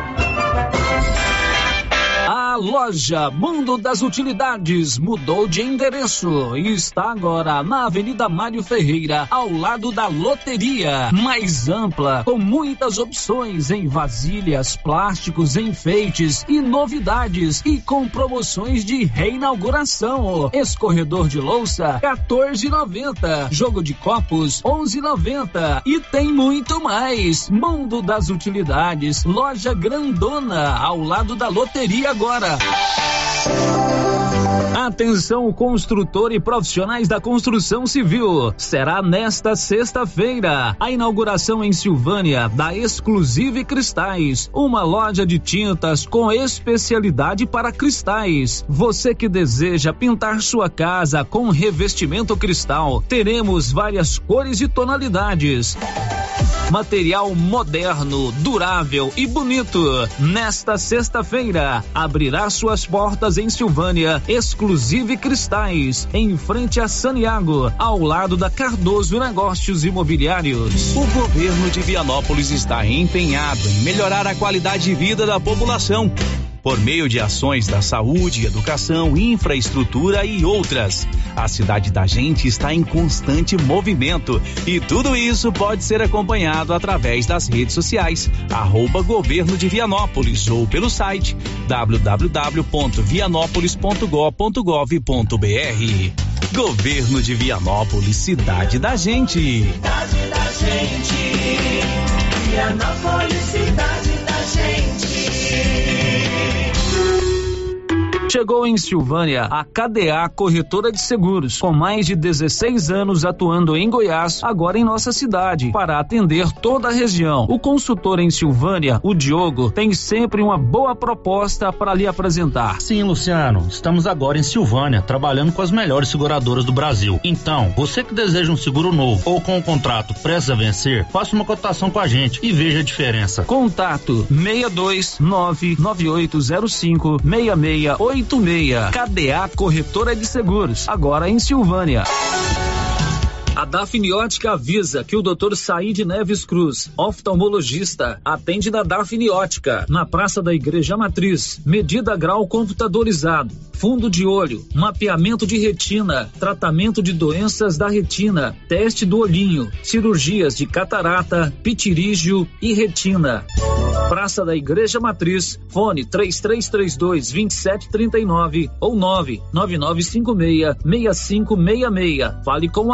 Loja Mundo das Utilidades mudou de endereço e está agora na Avenida Mário Ferreira, ao lado da loteria. Mais ampla, com muitas opções em vasilhas, plásticos, enfeites e novidades e com promoções de reinauguração. Escorredor de louça, 14,90. Jogo de copos, 11,90. E tem muito mais. Mundo das Utilidades, loja grandona, ao lado da loteria agora. Atenção, construtor e profissionais da construção civil. Será nesta sexta-feira a inauguração em Silvânia da Exclusive Cristais, uma loja de tintas com especialidade para cristais. Você que deseja pintar sua casa com revestimento cristal, teremos várias cores e tonalidades. Material moderno, durável e bonito. Nesta sexta-feira, abrirá suas portas em Silvânia, exclusive Cristais, em frente a Saniago, ao lado da Cardoso Negócios Imobiliários. O governo de Vianópolis está empenhado em melhorar a qualidade de vida da população por meio de ações da saúde, educação, infraestrutura e outras. A cidade da gente está em constante movimento e tudo isso pode ser acompanhado através das redes sociais, arroba governo de Vianópolis ou pelo site www.vianópolis.gov.br. Governo de Vianópolis, cidade da gente. Cidade da gente. Vianópolis, cidade da gente. Chegou em Silvânia a KDA Corretora de Seguros, com mais de 16 anos atuando em Goiás, agora em nossa cidade, para atender toda a região. O consultor em Silvânia, o Diogo, tem sempre uma boa proposta para lhe apresentar. Sim, Luciano, estamos agora em Silvânia, trabalhando com as melhores seguradoras do Brasil. Então, você que deseja um seguro novo ou com um contrato prestes a vencer, faça uma cotação com a gente e veja a diferença. Contato 62 99805 6686 KDA Corretora de Seguros, agora em Silvânia. A Dafniótica avisa que o Dr. Said Neves Cruz, oftalmologista, atende na Dafniótica, na Praça da Igreja Matriz. Medida grau computadorizado, fundo de olho, mapeamento de retina, tratamento de doenças da retina, teste do olhinho, cirurgias de catarata, pitirígio e retina. Praça da Igreja Matriz, fone 3332 2739 ou 99956 6566. Fale com o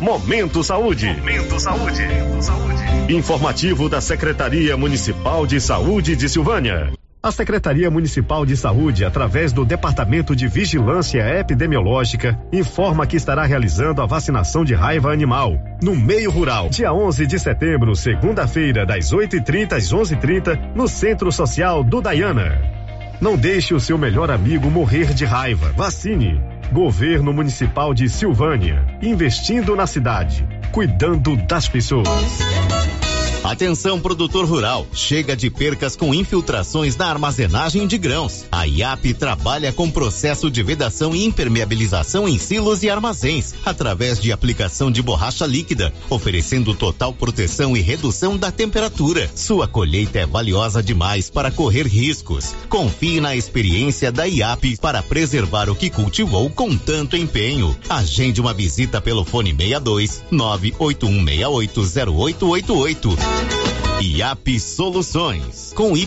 Momento Saúde. Momento Saúde. Informativo da Secretaria Municipal de Saúde de Silvânia. A Secretaria Municipal de Saúde, através do Departamento de Vigilância Epidemiológica, informa que estará realizando a vacinação de raiva animal no meio rural, dia 11 de setembro, segunda-feira, das 8h30 às 11h30, no Centro Social do Dayana. Não deixe o seu melhor amigo morrer de raiva. Vacine. Governo Municipal de Silvânia. Investindo na cidade. Cuidando das pessoas. Atenção, produtor rural. Chega de percas com infiltrações na armazenagem de grãos. A IAP trabalha com processo de vedação e impermeabilização em silos e armazéns, através de aplicação de borracha líquida, oferecendo total proteção e redução da temperatura. Sua colheita é valiosa demais para correr riscos. Confie na experiência da IAP para preservar o que cultivou com tanto empenho. Agende uma visita pelo fone 62 981680888. IAP Soluções com Y.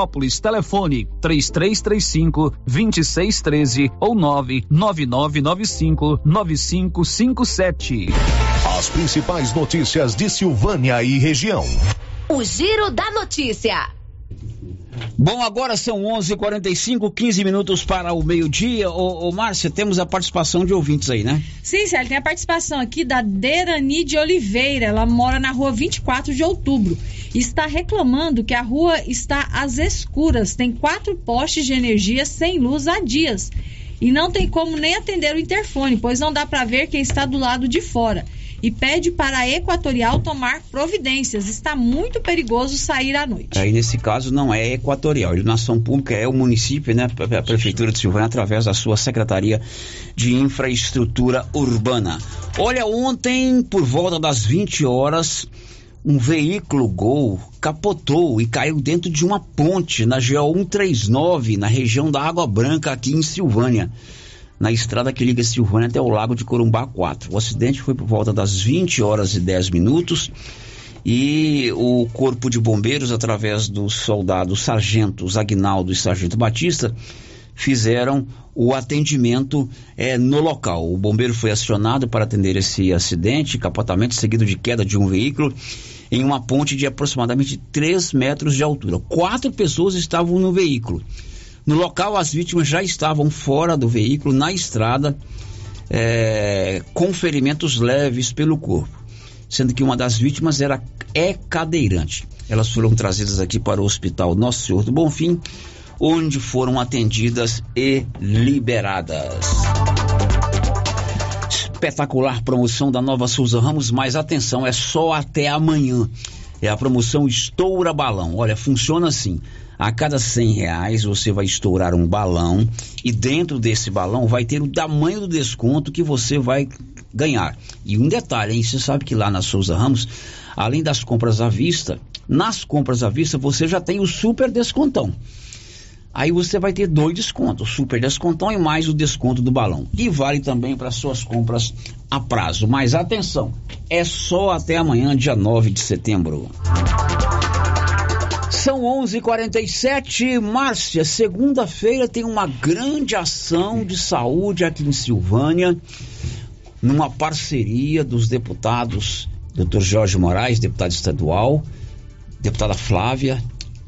Vianópolis, telefone 3335 2613 ou 99995 9557. As principais notícias de Silvânia e região. O Giro da Notícia. Bom, agora são 11:45, 15 minutos para o meio-dia. Ô, ô Márcia, temos a participação de ouvintes aí, né? Sim, Célio, tem a participação aqui da Derani de Oliveira. Ela mora na rua 24 de outubro. Está reclamando que a rua está às escuras, tem quatro postes de energia sem luz há dias. E não tem como nem atender o interfone, pois não dá para ver quem está do lado de fora. E pede para a Equatorial tomar providências. Está muito perigoso sair à noite. Aí nesse caso não é equatorial, a iluminação pública é o município, né? A Prefeitura de Silvânia, através da sua Secretaria de Infraestrutura Urbana. Olha, ontem, por volta das 20 horas, um veículo Gol capotou e caiu dentro de uma ponte na GO 139, na região da Água Branca, aqui em Silvânia na estrada que liga Silvânia até o Lago de Corumbá 4. O acidente foi por volta das 20 horas e 10 minutos e o Corpo de Bombeiros, através dos soldados sargentos Aguinaldo e Sargento Batista, fizeram o atendimento é, no local. O bombeiro foi acionado para atender esse acidente, capotamento seguido de queda de um veículo em uma ponte de aproximadamente 3 metros de altura. Quatro pessoas estavam no veículo. No local, as vítimas já estavam fora do veículo, na estrada, é, com ferimentos leves pelo corpo, sendo que uma das vítimas era é cadeirante. Elas foram trazidas aqui para o Hospital Nosso Senhor do Bonfim, onde foram atendidas e liberadas. Espetacular promoção da Nova Souza Ramos, mas atenção, é só até amanhã. É a promoção Estoura Balão. Olha, funciona assim. A cada 100 reais você vai estourar um balão e dentro desse balão vai ter o tamanho do desconto que você vai ganhar. E um detalhe, hein? Você sabe que lá na Souza Ramos, além das compras à vista, nas compras à vista você já tem o super descontão. Aí você vai ter dois descontos, o super descontão e mais o desconto do balão. E vale também para suas compras a prazo. Mas atenção, é só até amanhã, dia 9 de setembro. São 11:47, Márcia. Segunda-feira tem uma grande ação de saúde aqui em Silvânia, numa parceria dos deputados Dr. Jorge Moraes, deputado estadual, deputada Flávia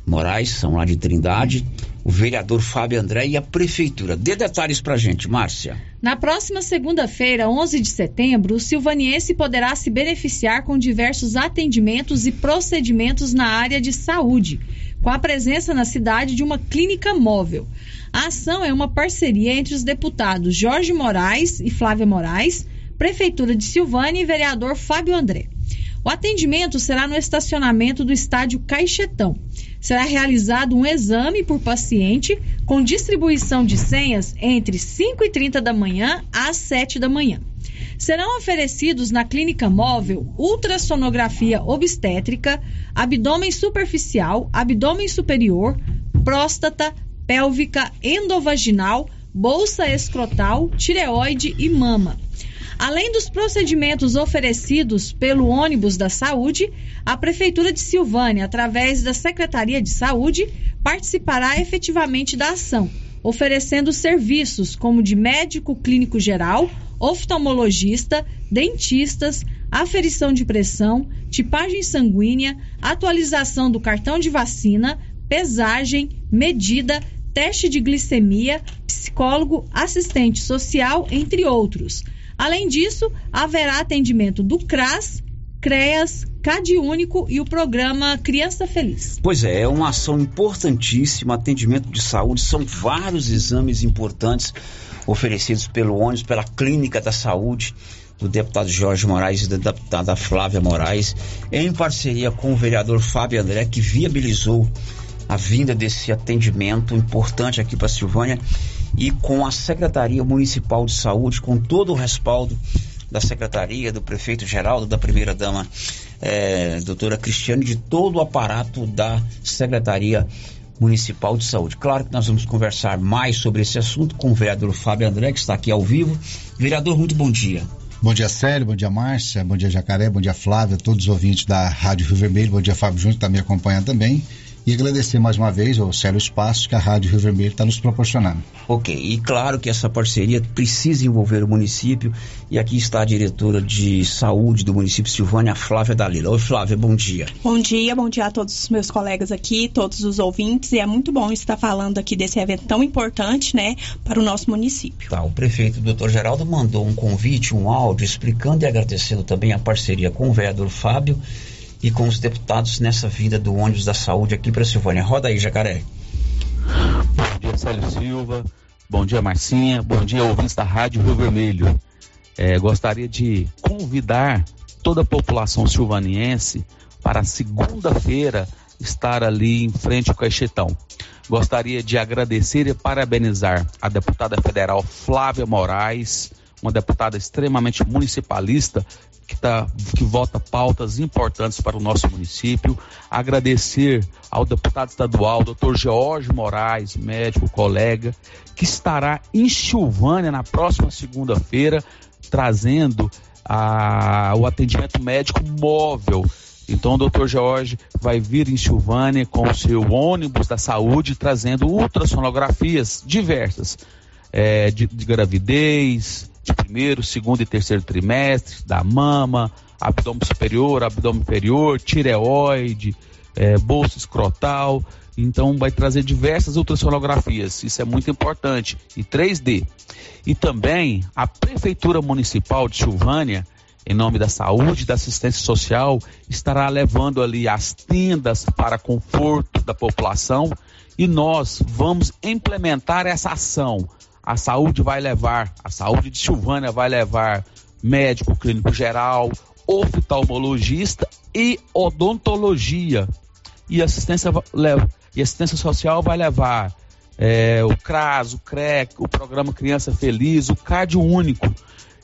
Moraes, são lá de Trindade, o vereador Fábio André e a prefeitura. Dê detalhes pra gente, Márcia. Na próxima segunda-feira, 11 de setembro, o silvaniense poderá se beneficiar com diversos atendimentos e procedimentos na área de saúde, com a presença na cidade de uma clínica móvel. A ação é uma parceria entre os deputados Jorge Moraes e Flávia Moraes, Prefeitura de Silvânia e vereador Fábio André. O atendimento será no estacionamento do estádio Caixetão. Será realizado um exame por paciente com distribuição de senhas entre 5 e 30 da manhã às 7 da manhã. Serão oferecidos na clínica móvel ultrassonografia obstétrica, abdômen superficial, abdômen superior, próstata, pélvica, endovaginal, bolsa escrotal, tireoide e mama. Além dos procedimentos oferecidos pelo ônibus da saúde, a Prefeitura de Silvânia, através da Secretaria de Saúde, participará efetivamente da ação, oferecendo serviços como de médico clínico geral, oftalmologista, dentistas, aferição de pressão, tipagem sanguínea, atualização do cartão de vacina, pesagem, medida, teste de glicemia, psicólogo, assistente social, entre outros. Além disso, haverá atendimento do CRAS, CREAS, CAD Único e o programa Criança Feliz. Pois é, é uma ação importantíssima, atendimento de saúde, são vários exames importantes oferecidos pelo ônibus, pela Clínica da Saúde do deputado Jorge Moraes e da deputada Flávia Moraes, em parceria com o vereador Fábio André, que viabilizou a vinda desse atendimento importante aqui para Silvânia e com a Secretaria Municipal de Saúde, com todo o respaldo da Secretaria, do Prefeito Geraldo, da Primeira-Dama, é, doutora Cristiane, de todo o aparato da Secretaria Municipal de Saúde. Claro que nós vamos conversar mais sobre esse assunto com o vereador Fábio André, que está aqui ao vivo. Vereador, muito bom dia. Bom dia, Célio, bom dia, Márcia, bom dia, Jacaré, bom dia, Flávia, todos os ouvintes da Rádio Rio Vermelho, bom dia, Fábio Júnior, que está me acompanhando também. E agradecer mais uma vez ao Célio Espaço que a Rádio Rio Vermelho está nos proporcionando. Ok, e claro que essa parceria precisa envolver o município e aqui está a diretora de saúde do município Silvânia, Flávia Dalila. Oi Flávia, bom dia. Bom dia, bom dia a todos os meus colegas aqui, todos os ouvintes e é muito bom estar falando aqui desse evento tão importante, né, para o nosso município. Tá, o prefeito Dr. Geraldo mandou um convite, um áudio explicando e agradecendo também a parceria com o vereador Fábio e com os deputados nessa vinda do ônibus da saúde aqui para Silvânia. Roda aí, Jacaré. Bom dia, Célio Silva. Bom dia, Marcinha. Bom dia, ouvintes da Rádio Rio Vermelho. É, gostaria de convidar toda a população silvaniense para segunda-feira estar ali em frente ao Caixetão. Gostaria de agradecer e parabenizar a deputada federal Flávia Moraes, uma deputada extremamente municipalista que, tá, que vota pautas importantes para o nosso município. Agradecer ao deputado estadual, doutor George Moraes, médico, colega, que estará em Silvânia na próxima segunda-feira, trazendo a, o atendimento médico móvel. Então, o doutor Jorge vai vir em Silvânia com o seu ônibus da saúde, trazendo ultrassonografias diversas, é, de, de gravidez, de primeiro, segundo e terceiro trimestre, da mama, abdômen superior, abdômen inferior, tireoide, é, bolsa escrotal. Então vai trazer diversas ultrassonografias, isso é muito importante, e 3D. E também a Prefeitura Municipal de Silvânia, em nome da saúde e da assistência social, estará levando ali as tendas para conforto da população e nós vamos implementar essa ação. A saúde vai levar, a saúde de Silvânia vai levar médico clínico geral, oftalmologista e odontologia. E assistência leva e assistência social vai levar é, o CRAS, o CREC, o Programa Criança Feliz, o CAD Único.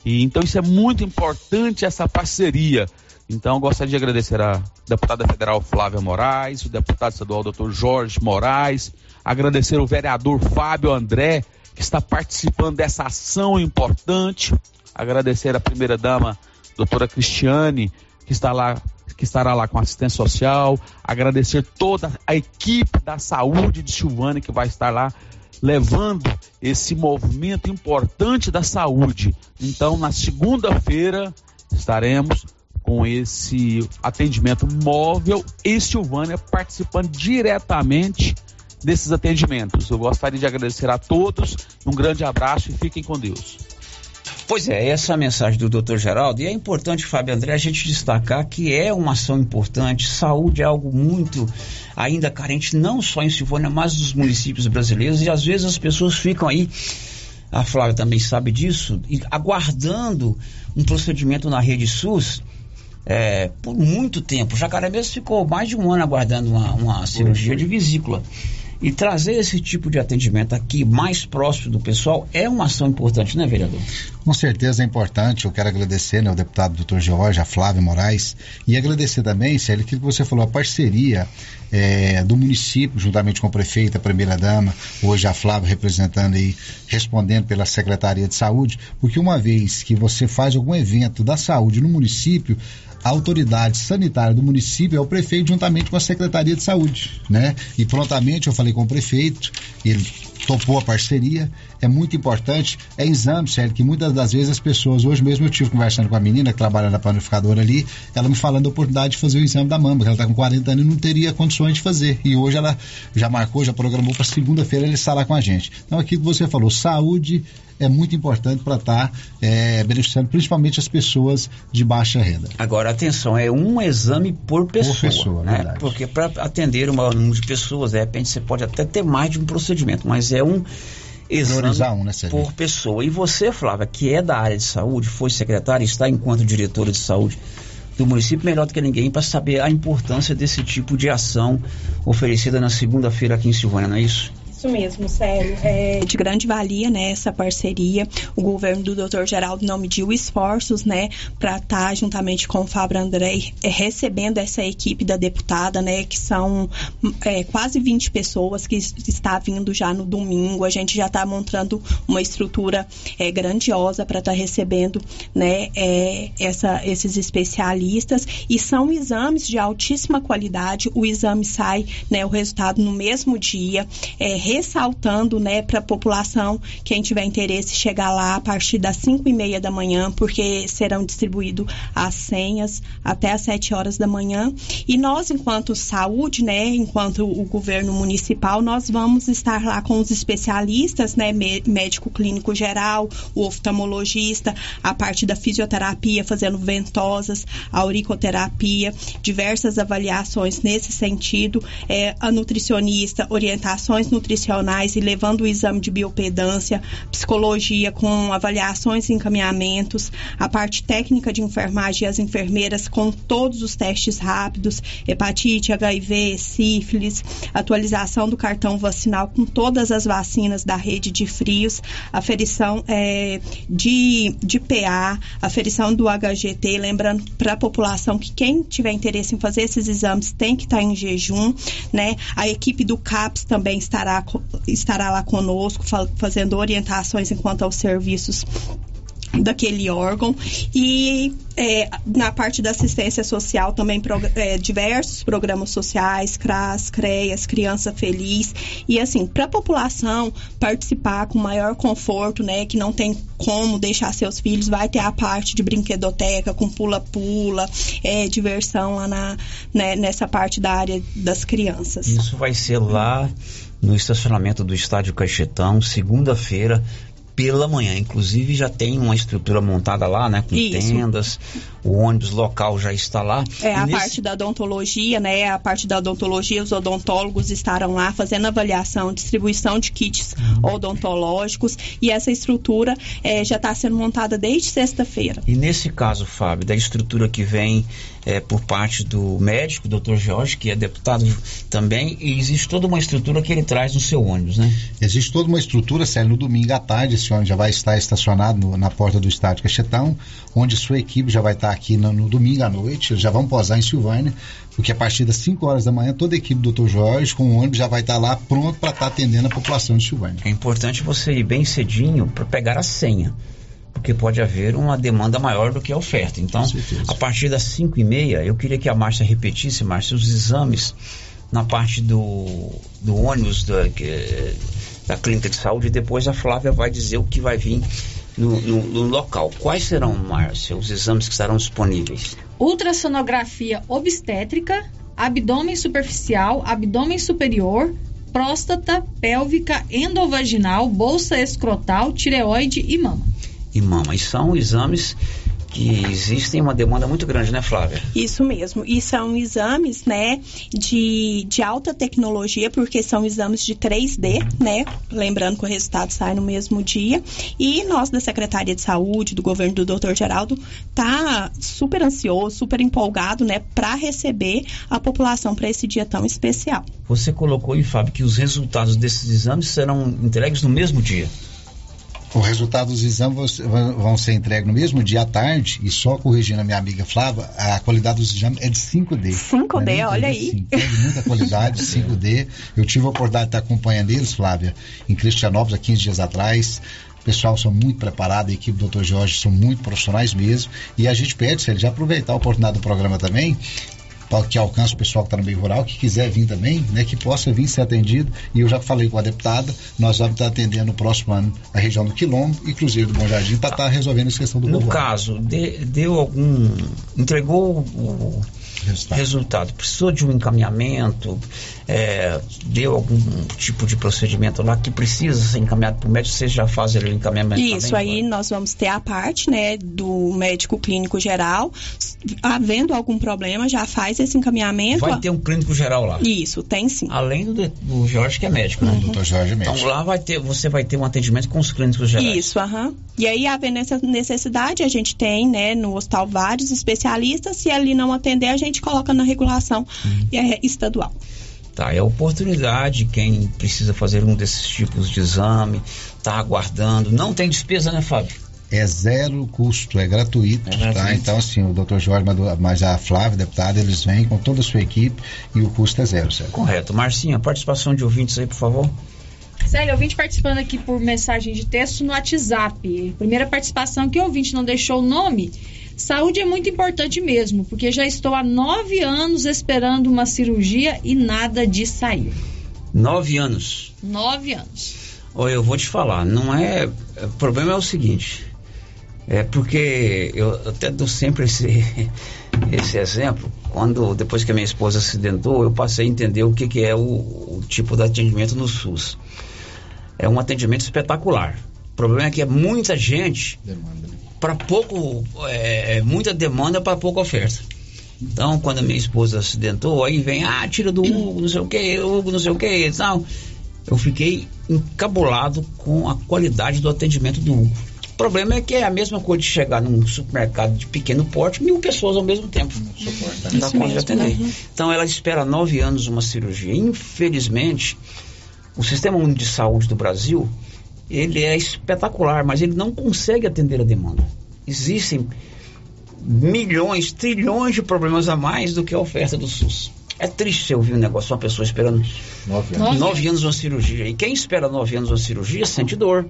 E, então isso é muito importante, essa parceria. Então gostaria de agradecer a deputada federal Flávia Moraes, o deputado estadual doutor Jorge Moraes, agradecer o vereador Fábio André, que está participando dessa ação importante, agradecer a primeira dama, doutora Cristiane, que está lá que estará lá com assistência social, agradecer toda a equipe da saúde de Silvânia que vai estar lá levando esse movimento importante da saúde. Então, na segunda-feira estaremos com esse atendimento móvel em Silvânia participando diretamente desses atendimentos. Eu gostaria de agradecer a todos, um grande abraço e fiquem com Deus. Pois é, essa é a mensagem do Dr. Geraldo. E é importante, Fábio André, a gente destacar que é uma ação importante. Saúde é algo muito ainda carente, não só em Silvânia, mas nos municípios brasileiros. E às vezes as pessoas ficam aí, a Flávia também sabe disso, aguardando um procedimento na rede SUS. É, por muito tempo. O Jacaré mesmo ficou mais de um ano aguardando uma, uma cirurgia de vesícula. E trazer esse tipo de atendimento aqui mais próximo do pessoal é uma ação importante, né, vereador? Com certeza é importante. Eu quero agradecer né, ao deputado doutor George, a Flávia Moraes, e agradecer também, Célio, aquilo que você falou, a parceria é, do município, juntamente com o prefeito, a primeira-dama, hoje a Flávia representando aí, respondendo pela Secretaria de Saúde, porque uma vez que você faz algum evento da saúde no município, a autoridade sanitária do município é o prefeito juntamente com a Secretaria de Saúde, né? E prontamente eu falei com o prefeito, ele topou a parceria, é muito importante, é exame, sério, que muitas das vezes as pessoas, hoje mesmo eu tive conversando com a menina que trabalha na panificadora ali, ela me falando da oportunidade de fazer o exame da mama, que ela está com 40 anos e não teria condições de fazer, e hoje ela já marcou, já programou para segunda-feira ele estar lá com a gente. Então aquilo que você falou, saúde é muito importante para estar tá, é, beneficiando principalmente as pessoas de baixa renda. Agora, atenção, é um exame por pessoa. Por pessoa, né? verdade. Porque para atender um maior número de pessoas, de repente você pode até ter mais de um procedimento, mas é um exame um, né, por pessoa. E você, Flávia, que é da área de saúde, foi secretária, está enquanto diretora de saúde do município, melhor do que ninguém para saber a importância desse tipo de ação oferecida na segunda-feira aqui em Silvânia, não é isso? Isso mesmo, sério. É de grande valia, né, essa parceria. O governo do Dr. Geraldo não mediu esforços, né, para estar tá, juntamente com o Fábio André recebendo essa equipe da deputada, né, que são é, quase 20 pessoas que está vindo já no domingo. A gente já está montando uma estrutura é, grandiosa para estar tá recebendo, né, é, essa, esses especialistas e são exames de altíssima qualidade. O exame sai, né, o resultado no mesmo dia. É, ressaltando, né, para a população, quem tiver interesse, chegar lá a partir das 5 e meia da manhã, porque serão distribuídos as senhas até as 7 horas da manhã. E nós, enquanto saúde, né, enquanto o governo municipal, nós vamos estar lá com os especialistas, né, médico clínico geral, o oftalmologista, a parte da fisioterapia, fazendo ventosas, auricoterapia, diversas avaliações nesse sentido, é, a nutricionista, orientações nutricionais nutricionais e levando o exame de biopedância, psicologia com avaliações e encaminhamentos, a parte técnica de enfermagem e as enfermeiras com todos os testes rápidos, hepatite, HIV, sífilis, atualização do cartão vacinal com todas as vacinas da rede de frios, aferição é, de, de PA, aferição do HGT, lembrando para a população que quem tiver interesse em fazer esses exames tem que estar em jejum, né? A equipe do CAPS também estará estará lá conosco fazendo orientações enquanto aos serviços daquele órgão e é, na parte da assistência social também é, diversos programas sociais, CRAS, CREAS, Criança Feliz e assim, para a população participar com maior conforto, né, que não tem como deixar seus filhos, vai ter a parte de brinquedoteca com pula-pula, é, diversão lá na, né, nessa parte da área das crianças. Isso vai ser lá no estacionamento do Estádio Caixetão, segunda-feira, pela manhã. Inclusive já tem uma estrutura montada lá, né? Com Isso. tendas, o ônibus local já está lá. É, a nesse... parte da odontologia, né? A parte da odontologia, os odontólogos estarão lá fazendo avaliação, distribuição de kits uhum. odontológicos e essa estrutura é, já está sendo montada desde sexta-feira. E nesse caso, Fábio, da estrutura que vem é, por parte do médico, doutor Jorge, que é deputado também, e existe toda uma estrutura que ele traz no seu ônibus, né? Existe toda uma estrutura, Célio, no domingo à tarde, esse ônibus já vai estar estacionado no, na porta do estádio Cachetão, onde sua equipe já vai estar aqui no, no domingo à noite, já vão posar em Silvânia, porque a partir das 5 horas da manhã, toda a equipe do Dr. Jorge, com o ônibus, já vai estar lá pronto para estar atendendo a população de Silvânia. É importante você ir bem cedinho para pegar a senha porque pode haver uma demanda maior do que a oferta. Então, a partir das 5 e meia, eu queria que a Márcia repetisse, Márcia, os exames na parte do, do ônibus da, da clínica de saúde e depois a Flávia vai dizer o que vai vir no, no, no local. Quais serão, Márcia, os exames que estarão disponíveis? Ultrassonografia obstétrica, abdômen superficial, abdômen superior, próstata, pélvica, endovaginal, bolsa escrotal, tireoide e mama e mama. E são exames que existem uma demanda muito grande, né, Flávia? Isso mesmo. E são exames, né, de, de alta tecnologia, porque são exames de 3D, né? Lembrando que o resultado sai no mesmo dia. E nós da Secretaria de Saúde, do governo do Dr. Geraldo, tá super ansioso, super empolgado, né, para receber a população para esse dia tão especial. Você colocou aí, Fábio, que os resultados desses exames serão entregues no mesmo dia. O resultado dos exames vão ser entregues no mesmo dia à tarde e só corrigindo a minha amiga Flávia, a qualidade dos exames é de 5D. 5D, né? olha aí. é de muita qualidade, 5D. Eu tive a oportunidade de estar acompanhando eles, Flávia, em Cristianópolis há 15 dias atrás. O pessoal são muito preparado, a equipe do Dr. Jorge são muito profissionais mesmo. E a gente pede, se ele já aproveitar a oportunidade do programa também, que alcance o pessoal que está no meio rural, que quiser vir também, né, que possa vir ser atendido. E eu já falei com a deputada, nós vamos estar atendendo no próximo ano a região do Quilombo e Cruzeiro do Bom Jardim para estar tá resolvendo essa questão do No caso, de, deu algum. entregou o resultado. resultado. Precisou de um encaminhamento, é, deu algum tipo de procedimento lá que precisa ser encaminhado para o médico, você já faz o encaminhamento Isso, também, aí nós vamos ter a parte né, do médico clínico geral, havendo algum problema, já faz esse encaminhamento. Vai ter um clínico geral lá? Isso, tem sim. Além do, do Jorge, que é médico, né? Uhum. Doutor Jorge é médico. Então lá vai ter, você vai ter um atendimento com os clínicos gerais. Isso, aham. Uhum. E aí, havendo essa necessidade, a gente tem, né, no hospital vários especialistas, se ali não atender, a gente coloca na regulação uhum. estadual. Tá, é a oportunidade, quem precisa fazer um desses tipos de exame, tá aguardando, não tem despesa, né, Fábio? É zero custo, é gratuito, É gratuito. tá? Então, assim, o Dr. Jorge, mas- mas a Flávia, deputada, eles vêm com toda a sua equipe e o custo é zero, certo? Correto. Marcinha, participação de ouvintes aí, por favor. Célio, ouvinte participando aqui por mensagem de texto no WhatsApp. Primeira participação que o ouvinte não deixou o nome. Saúde é muito importante mesmo, porque já estou há nove anos esperando uma cirurgia e nada de sair. Nove anos. Nove anos. Olha, eu vou te falar, não é. O problema é o seguinte. É porque eu até dou sempre esse, esse exemplo. Quando, depois que a minha esposa acidentou, eu passei a entender o que, que é o, o tipo de atendimento no SUS. É um atendimento espetacular. O problema é que é muita gente para pouco. É, é muita demanda para pouca oferta. Então, quando a minha esposa acidentou, aí vem, ah, tira do Hugo, não sei o que, Hugo, não sei o que e tal. Eu fiquei encabulado com a qualidade do atendimento do Hugo. O problema é que é a mesma coisa de chegar num supermercado de pequeno porte, mil pessoas ao mesmo tempo. Não dá Isso conta de atender. uhum. Então ela espera nove anos uma cirurgia. Infelizmente, o sistema único de saúde do Brasil, ele é espetacular, mas ele não consegue atender a demanda. Existem milhões, trilhões de problemas a mais do que a oferta do SUS. É triste você ouvir um negócio, uma pessoa esperando nove anos. nove anos uma cirurgia. E quem espera nove anos uma cirurgia sente dor.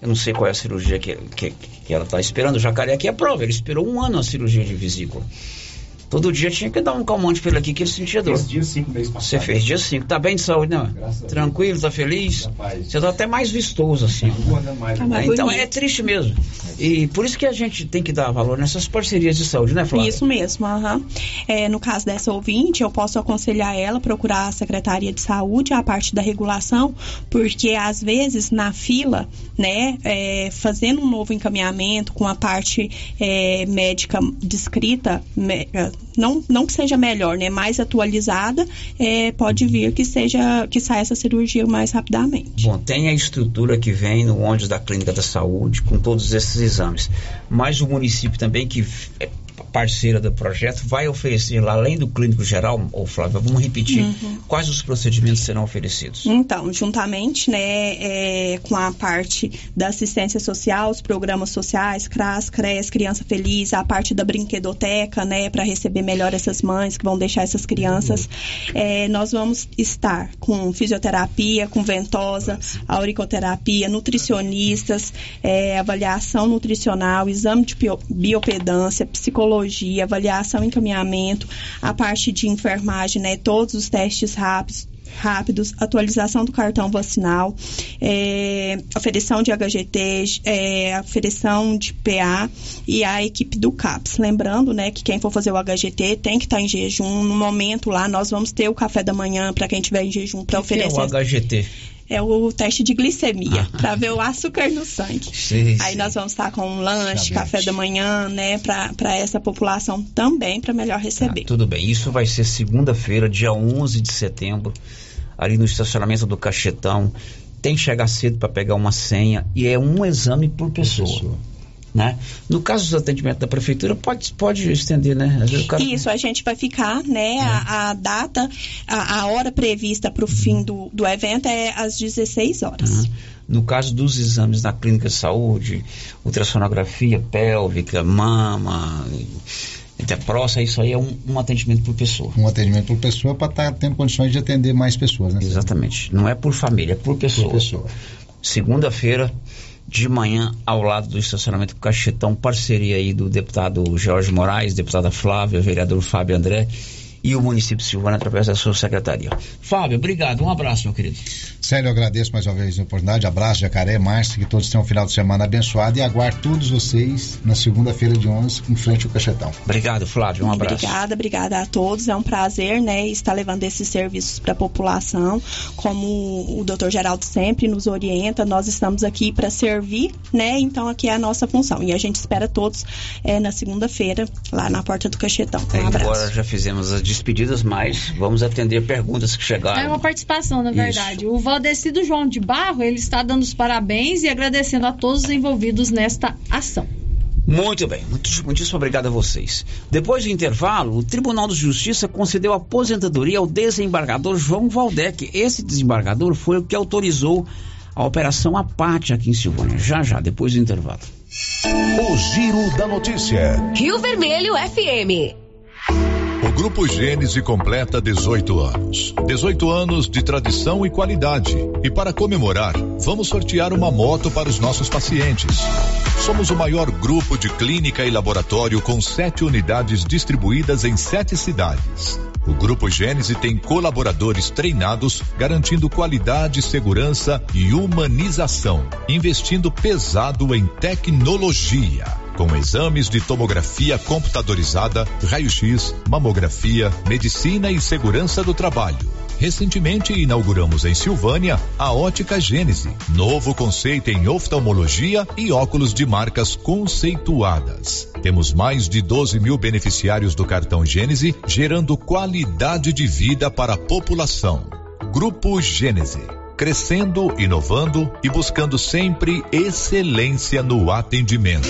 Eu não sei qual é a cirurgia que, que, que ela está esperando. O jacaré aqui é a prova. Ele esperou um ano a cirurgia de vesícula. Todo dia tinha que dar um calmante pra ele aqui que ele sentia dor. Fiz dia 5 mês passado. Você fez dia 5. Tá bem de saúde, né? Tranquilo, tá feliz? Você tá até mais vistoso assim. mais. Tá mais então é triste mesmo. E por isso que a gente tem que dar valor nessas parcerias de saúde, né, Flávia? Isso mesmo, aham. É, no caso dessa ouvinte, eu posso aconselhar ela a procurar a Secretaria de Saúde, a parte da regulação, porque às vezes na fila, né, é, fazendo um novo encaminhamento com a parte é, médica descrita, é, não, não que seja melhor, né, mais atualizada, é, pode vir que seja que saia essa cirurgia mais rapidamente. Bom, tem a estrutura que vem no ônibus da Clínica da Saúde com todos esses exames. Mas o município também, que é parceira do projeto, vai oferecer lá, além do clínico geral, ô Flávia, vamos repetir, Uhum. quais os procedimentos serão oferecidos? Então, juntamente né, é, com a parte da assistência social, os programas sociais, CRAS, CRES, Criança Feliz, a parte da brinquedoteca, né, para receber melhor essas mães que vão deixar essas crianças, é, nós vamos estar com fisioterapia, com ventosa, auriculoterapia, nutricionistas, é, avaliação nutricional, exame de bio- biopedância, psicologia, avaliação e encaminhamento, a parte de enfermagem, né, todos os testes rápidos, rápidos, atualização do cartão vacinal, é, aferição de HGT, é, aferição de PA e a equipe do CAPS. Lembrando, né, que quem for fazer o HGT tem que estar em jejum. No momento lá, nós vamos ter o café da manhã para quem tiver em jejum para O que é oferecer. o HGT? É o teste de glicemia, para ver o açúcar no sangue. Sim, Aí nós vamos estar com um lanche, café da manhã, né, para essa população também, para melhor receber. Tudo bem, isso vai ser segunda-feira, dia 11 de setembro, ali no estacionamento do Cachetão. Tem que chegar cedo para pegar uma senha e é um exame por pessoa. Né? No caso dos atendimentos da prefeitura, pode, pode estender, né? Às vezes o cara- Isso, a gente vai ficar, né? A, a data, a, a hora prevista para o fim do, do evento é às 16 horas. Uhum. No caso dos exames na clínica de saúde, ultrassonografia pélvica, mama, até próstata, isso aí é um, um atendimento por pessoa. Um atendimento por pessoa para estar tendo condições de atender mais pessoas, né? Exatamente. Não é por família, é por pessoa. Por pessoa. Segunda-feira, de manhã, ao lado do estacionamento Cachetão, parceria aí do deputado Jorge Moraes, deputada Flávia, vereador Fábio André e o município de Silvânia através da sua secretaria. Fábio, obrigado. Um abraço, meu querido. Sério, eu agradeço mais uma vez a oportunidade. Abraço, Jacaré, Márcio, que todos tenham um final de semana abençoado e aguardo todos vocês na segunda-feira de 11 em frente ao Cachetão. Obrigado, Flávio. Um abraço. Obrigada, obrigada a todos. É um prazer, né, estar levando esses serviços para a população. Como o doutor Geraldo sempre nos orienta, nós estamos aqui para servir, né? Então aqui é a nossa função. E a gente espera todos é, na segunda-feira, lá na porta do Cachetão. Um É, abraço. Agora já fizemos as despedidas, mas vamos atender perguntas que chegaram. É uma participação, na verdade. O Valdecido João de Barro, ele está dando os parabéns e agradecendo a todos os envolvidos nesta ação. Muito bem, muito, muitíssimo obrigado a vocês. Depois do intervalo, o Tribunal de Justiça concedeu aposentadoria ao desembargador João Valdec. Esse desembargador foi o que autorizou a Operação Apate aqui em Silvânia. Já, já, depois do intervalo. O Giro da Notícia. Rio Vermelho FM. O Grupo Gênese completa 18 anos. 18 anos de tradição e qualidade. E para comemorar, vamos sortear uma moto para os nossos pacientes. Somos o maior grupo de clínica e laboratório com sete unidades distribuídas em sete cidades. O Grupo Gênese tem colaboradores treinados, garantindo qualidade, segurança e humanização, investindo pesado em tecnologia com exames de tomografia computadorizada, raio-x, mamografia, medicina e segurança do trabalho. Recentemente inauguramos em Silvânia a Ótica Gênese, novo conceito em oftalmologia e óculos de marcas conceituadas. Temos mais de 12 mil beneficiários do cartão Gênese, gerando qualidade de vida para a população. Grupo Gênese crescendo, inovando e buscando sempre excelência no atendimento.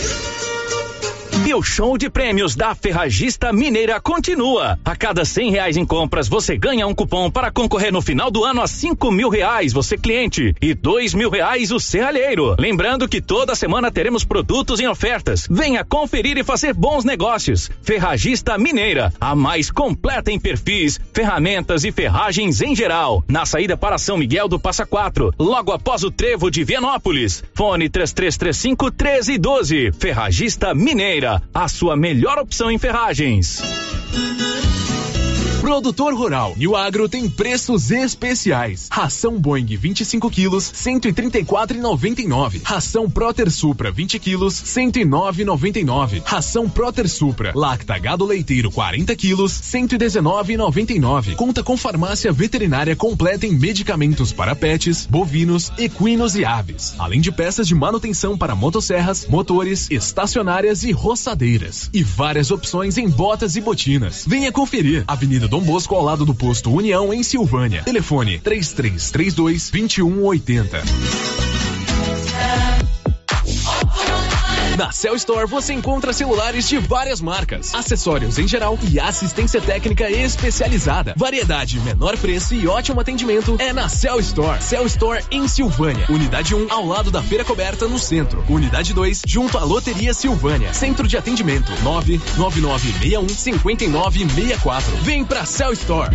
E o show de prêmios da Ferragista Mineira continua. A cada cem reais em compras, você ganha um cupom para concorrer no final do ano a cinco mil reais, você cliente, e dois mil reais o serralheiro. Lembrando que toda semana teremos produtos em ofertas. Venha conferir e fazer bons negócios. Ferragista Mineira, a mais completa em perfis, ferramentas e ferragens em geral. Na saída para São Miguel do Passa Quatro, logo após o trevo de Vianópolis. Fone 3335 1312. Ferragista Mineira a sua melhor opção em ferragens. Produtor Rural o Agro tem preços especiais. Ração Boeing 25 quilos, 134,99. Ração Proter Supra 20 quilos, 109,99. Ração Proter Supra Lacta Gado Leiteiro 40 quilos, 119,99. Conta com farmácia veterinária completa em medicamentos para pets, bovinos, equinos e aves, além de peças de manutenção para motosserras, motores, estacionárias e roçadeiras e várias opções em botas e botinas. Venha conferir. Avenida Dom Bosco ao lado do posto União em Silvânia. Telefone 3332 2180. Na Cell Store você encontra celulares de várias marcas, acessórios em geral e assistência técnica especializada. Variedade, menor preço e ótimo atendimento é na Cell Store. Cell Store em Silvânia. Unidade 1 ao lado da Feira Coberta no centro. Unidade 2 junto à Loteria Silvânia. Centro de atendimento 99961 5964. Vem pra Cell Store.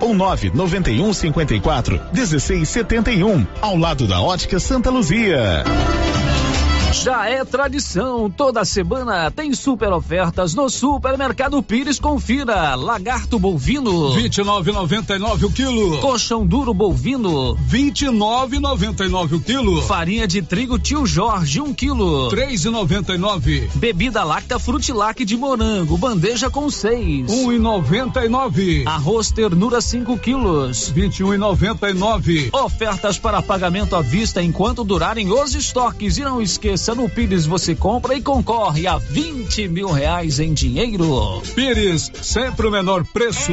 ou 991 54 1671, ao lado da Ótica Santa Luzia. Já é tradição, toda semana tem super ofertas no Supermercado Pires. Confira: lagarto bovino 29,99 o quilo. Colchão duro bovino 29,99 o quilo. Farinha de trigo Tio Jorge 1 um quilo 3,99. Bebida Lacta Frutilac de morango, bandeja com 6 1,99. Arroz ternura 5 quilos 21,99. Ofertas para pagamento à vista enquanto durarem os estoques e não esqueça no Pires você compra e concorre a 20 mil reais em dinheiro. Pires, sempre o menor preço.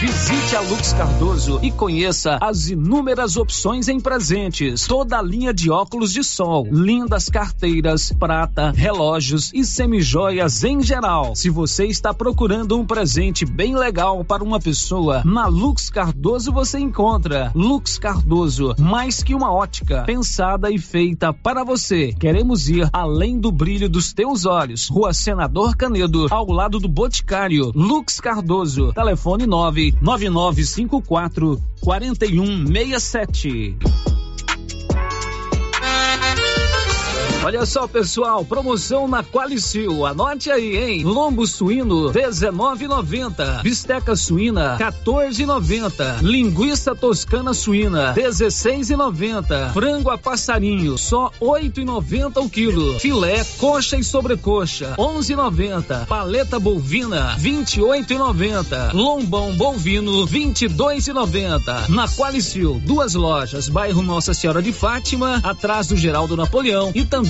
Visite a Lux Cardoso e conheça as inúmeras opções em presentes. Toda a linha de óculos de sol, lindas carteiras, prata, relógios e semijoias em geral. Se você está procurando um presente bem legal para uma pessoa, na Lux Cardoso você encontra. Lux Cardoso, mais que uma ótica, pensada e feita para você. Queremos ir além do brilho dos teus olhos. Rua Senador Canedo, ao lado do Boticário. Lux Cardoso, telefone 99954 4167. Olha só, pessoal, promoção na Qualicil. Anote aí, hein? Lombo suíno 19,90. Bisteca suína 14,90. Linguiça toscana suína 16,90. Frango a passarinho só 8,90 o quilo. Filé, coxa e sobrecoxa 11,90. Paleta bovina 28,90. Lombão bovino 22,90. Na Qualicil, duas lojas, bairro Nossa Senhora de Fátima, atrás do Geraldo Napoleão e também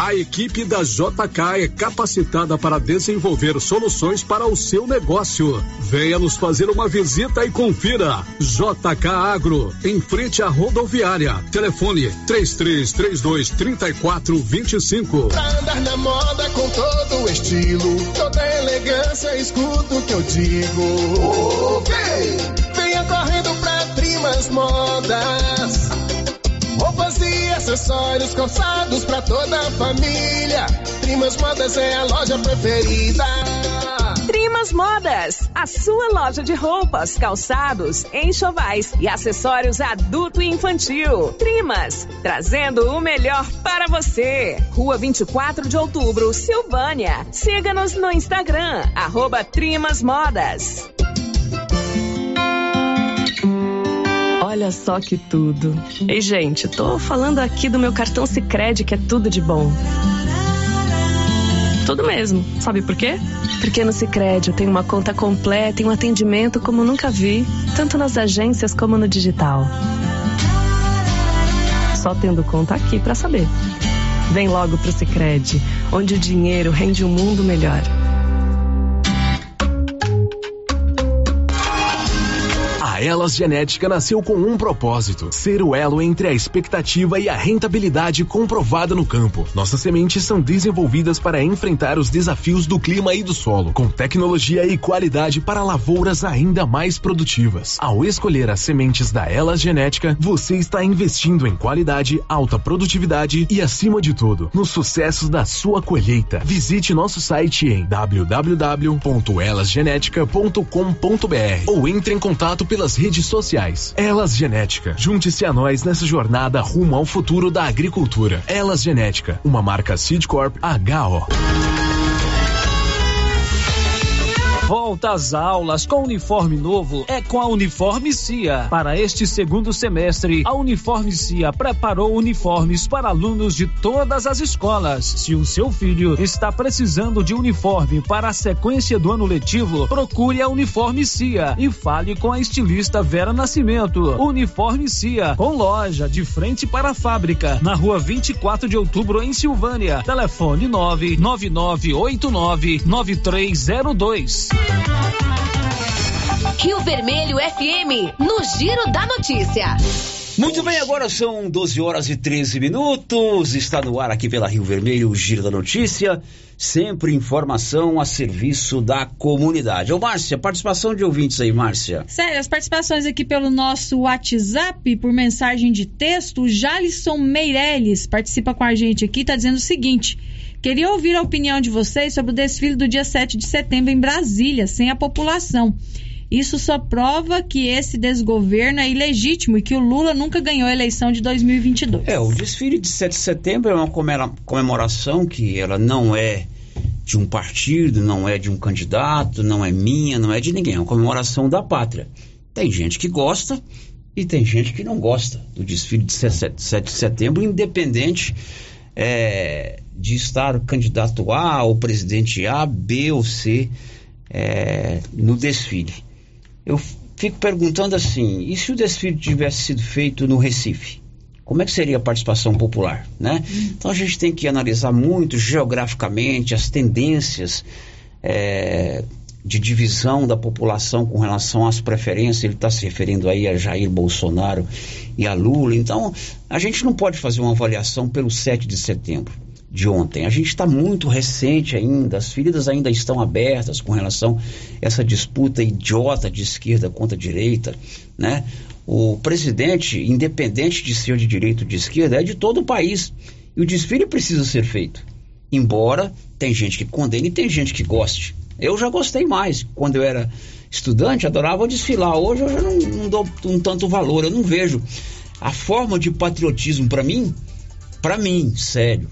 A equipe da JK é capacitada para desenvolver soluções para o seu negócio. Venha nos fazer uma visita e confira. JK Agro, em frente à rodoviária. Telefone 3332 3425. Pra andar na moda com todo o estilo, toda elegância, escuta o que eu digo. Ok! Venha correndo pra Trimas Modas. Acessórios calçados pra toda a família. Trimas Modas é a loja preferida. Trimas Modas, a sua loja de roupas, calçados, enxovais e acessórios adulto e infantil. Trimas, trazendo o melhor para você. Rua 24 de outubro, Silvânia. Siga-nos no Instagram, arroba Trimas Modas. Olha só que tudo. Ei, gente, tô falando aqui do meu cartão Sicredi que é tudo de bom. Tudo mesmo. Sabe por quê? Porque no Sicredi eu tenho uma conta completa e um atendimento como nunca vi, tanto nas agências como no digital. Só tendo conta aqui para saber. Vem logo pro Sicredi, onde o dinheiro rende um mundo melhor. Elas Genética nasceu com um propósito: ser o elo entre a expectativa e a rentabilidade comprovada no campo. Nossas sementes são desenvolvidas para enfrentar os desafios do clima e do solo, com tecnologia e qualidade para lavouras ainda mais produtivas. Ao escolher as sementes da Elas Genética, você está investindo em qualidade, alta produtividade e, acima de tudo, no sucesso da sua colheita. Visite nosso site em www.elasgenetica.com.br ou entre em contato pelas redes sociais. Elas Genética. Junte-se a nós nessa jornada rumo ao futuro da agricultura. Elas Genética, uma marca Seed Corp HO. Volta às aulas com uniforme novo é com a Uniforme Cia. Para este segundo semestre, a Uniforme Cia preparou uniformes para alunos de todas as escolas. Se o seu filho está precisando de uniforme para a sequência do ano letivo, procure a Uniforme Cia e fale com a estilista Vera Nascimento. Uniforme Cia, com loja de frente para a fábrica, na rua 24 de outubro, em Silvânia. Telefone 99989 9302. Rio Vermelho FM, no Giro da Notícia. Muito bem, agora são 12 horas e 13 minutos. Está no ar aqui pela Rio Vermelho, o Giro da Notícia. Sempre informação a serviço da comunidade. Ô, Márcia, participação de ouvintes aí, Márcia. Sério, as participações aqui pelo nosso WhatsApp, por mensagem de texto, o Jalisson Meirelles participa com a gente aqui, está dizendo o seguinte. Queria ouvir a opinião de vocês sobre o desfile do dia 7 de setembro em Brasília, sem a população. Isso só prova que esse desgoverno é ilegítimo e que o Lula nunca ganhou a eleição de 2022. É, o desfile de 7 de setembro é uma comemoração que ela não é de um partido, não é de um candidato, não é minha, não é de ninguém, é uma comemoração da pátria. Tem gente que gosta, E tem gente que não gosta do desfile de 7 de setembro, independente é, de estar o candidato A ou presidente A, B ou C é, no desfile. Eu fico perguntando assim: e se o desfile tivesse sido feito no Recife? Como é que seria a participação popular, né? Então a gente tem que analisar muito geograficamente as tendências é, de divisão da população com relação às preferências. Ele está se referindo aí a Jair Bolsonaro e a Lula. Então a gente não pode fazer uma avaliação pelo 7 de setembro de ontem. A gente está muito recente ainda, as feridas ainda estão abertas com relação a essa disputa idiota de esquerda contra direita, né? O presidente, independente de ser de direita ou de esquerda, é de todo o país. E o desfile precisa ser feito. Embora tem gente que condene e tem gente que goste. Eu já gostei mais. Quando eu era estudante, adorava desfilar. Hoje eu já não, não dou um tanto valor. Eu não vejo. A forma de patriotismo para mim, para mim, sério,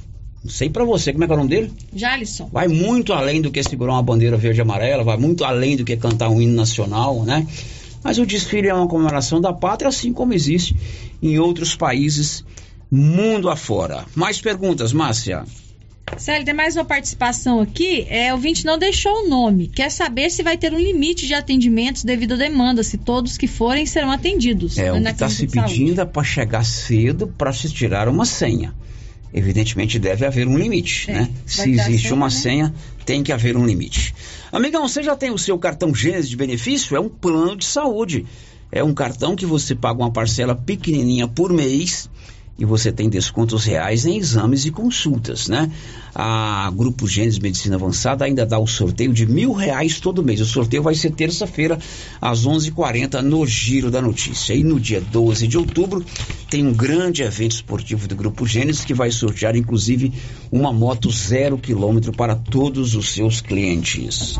não sei para você, como é que é o nome dele? Jalisson. Vai muito além do que segurar uma bandeira verde e amarela, vai muito além do que cantar um hino nacional, né? Mas o desfile é uma comemoração da pátria, assim como existe em outros países mundo afora. Mais perguntas, Márcia? Célio, tem mais uma participação aqui. É, o vinte não deixou o nome. Quer saber se vai ter um limite de atendimentos devido à demanda, se todos que forem serão atendidos. É, o que está se pedindo é para chegar cedo para se tirar uma senha evidentemente deve haver um limite, é, né? Se existe senha, uma né? senha, tem que haver um limite. Amigão, você já tem o seu cartão Gênesis de benefício? É um plano de saúde. É um cartão que você paga uma parcela pequenininha por mês e você tem descontos reais em exames e consultas, né? A Grupo Gênesis Medicina Avançada ainda dá o sorteio de mil reais todo mês. O sorteio vai ser terça-feira, às 11:40 no Giro da Notícia. E no dia 12 de outubro tem um grande evento esportivo do Grupo Gênesis que vai sortear, inclusive, uma moto zero quilômetro para todos os seus clientes.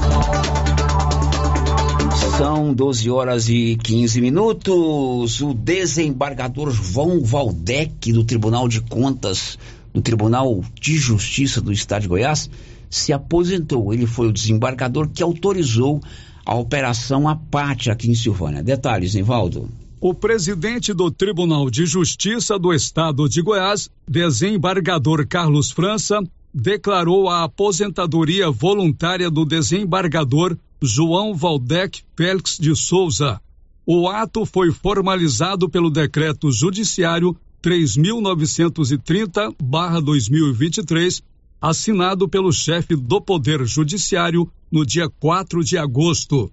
São 12 horas e 15 minutos. O desembargador João Valdec, do Tribunal de Contas, do Tribunal de Justiça do Estado de Goiás, se aposentou. Ele foi o desembargador que autorizou a Operação Apate aqui em Silvânia. Detalhes, Nivaldo. O presidente do Tribunal de Justiça do Estado de Goiás, desembargador Carlos França, declarou a aposentadoria voluntária do desembargador João Valdec Félix de Souza. O ato foi formalizado pelo decreto judiciário 3930/2023, assinado pelo chefe do Poder Judiciário no dia 4 de agosto.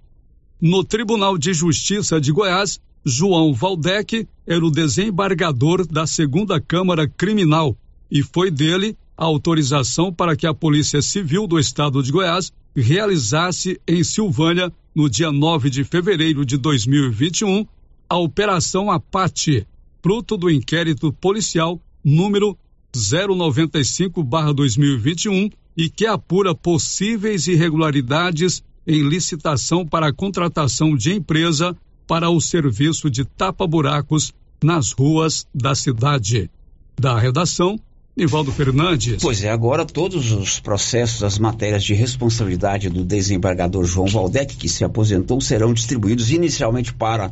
No Tribunal de Justiça de Goiás, João Valdec era o desembargador da Segunda Câmara Criminal e foi dele a autorização para que a Polícia Civil do Estado de Goiás realizasse em Silvânia, no dia 9 de fevereiro de 2021, a Operação Apate, fruto do inquérito policial número 095-2021 e que apura possíveis irregularidades em licitação para a contratação de empresa para o serviço de tapa-buracos nas ruas da cidade. Da redação, Nivaldo Fernandes. Pois é, agora todos os processos, as matérias de responsabilidade do desembargador João Valdec, que se aposentou, serão distribuídos inicialmente para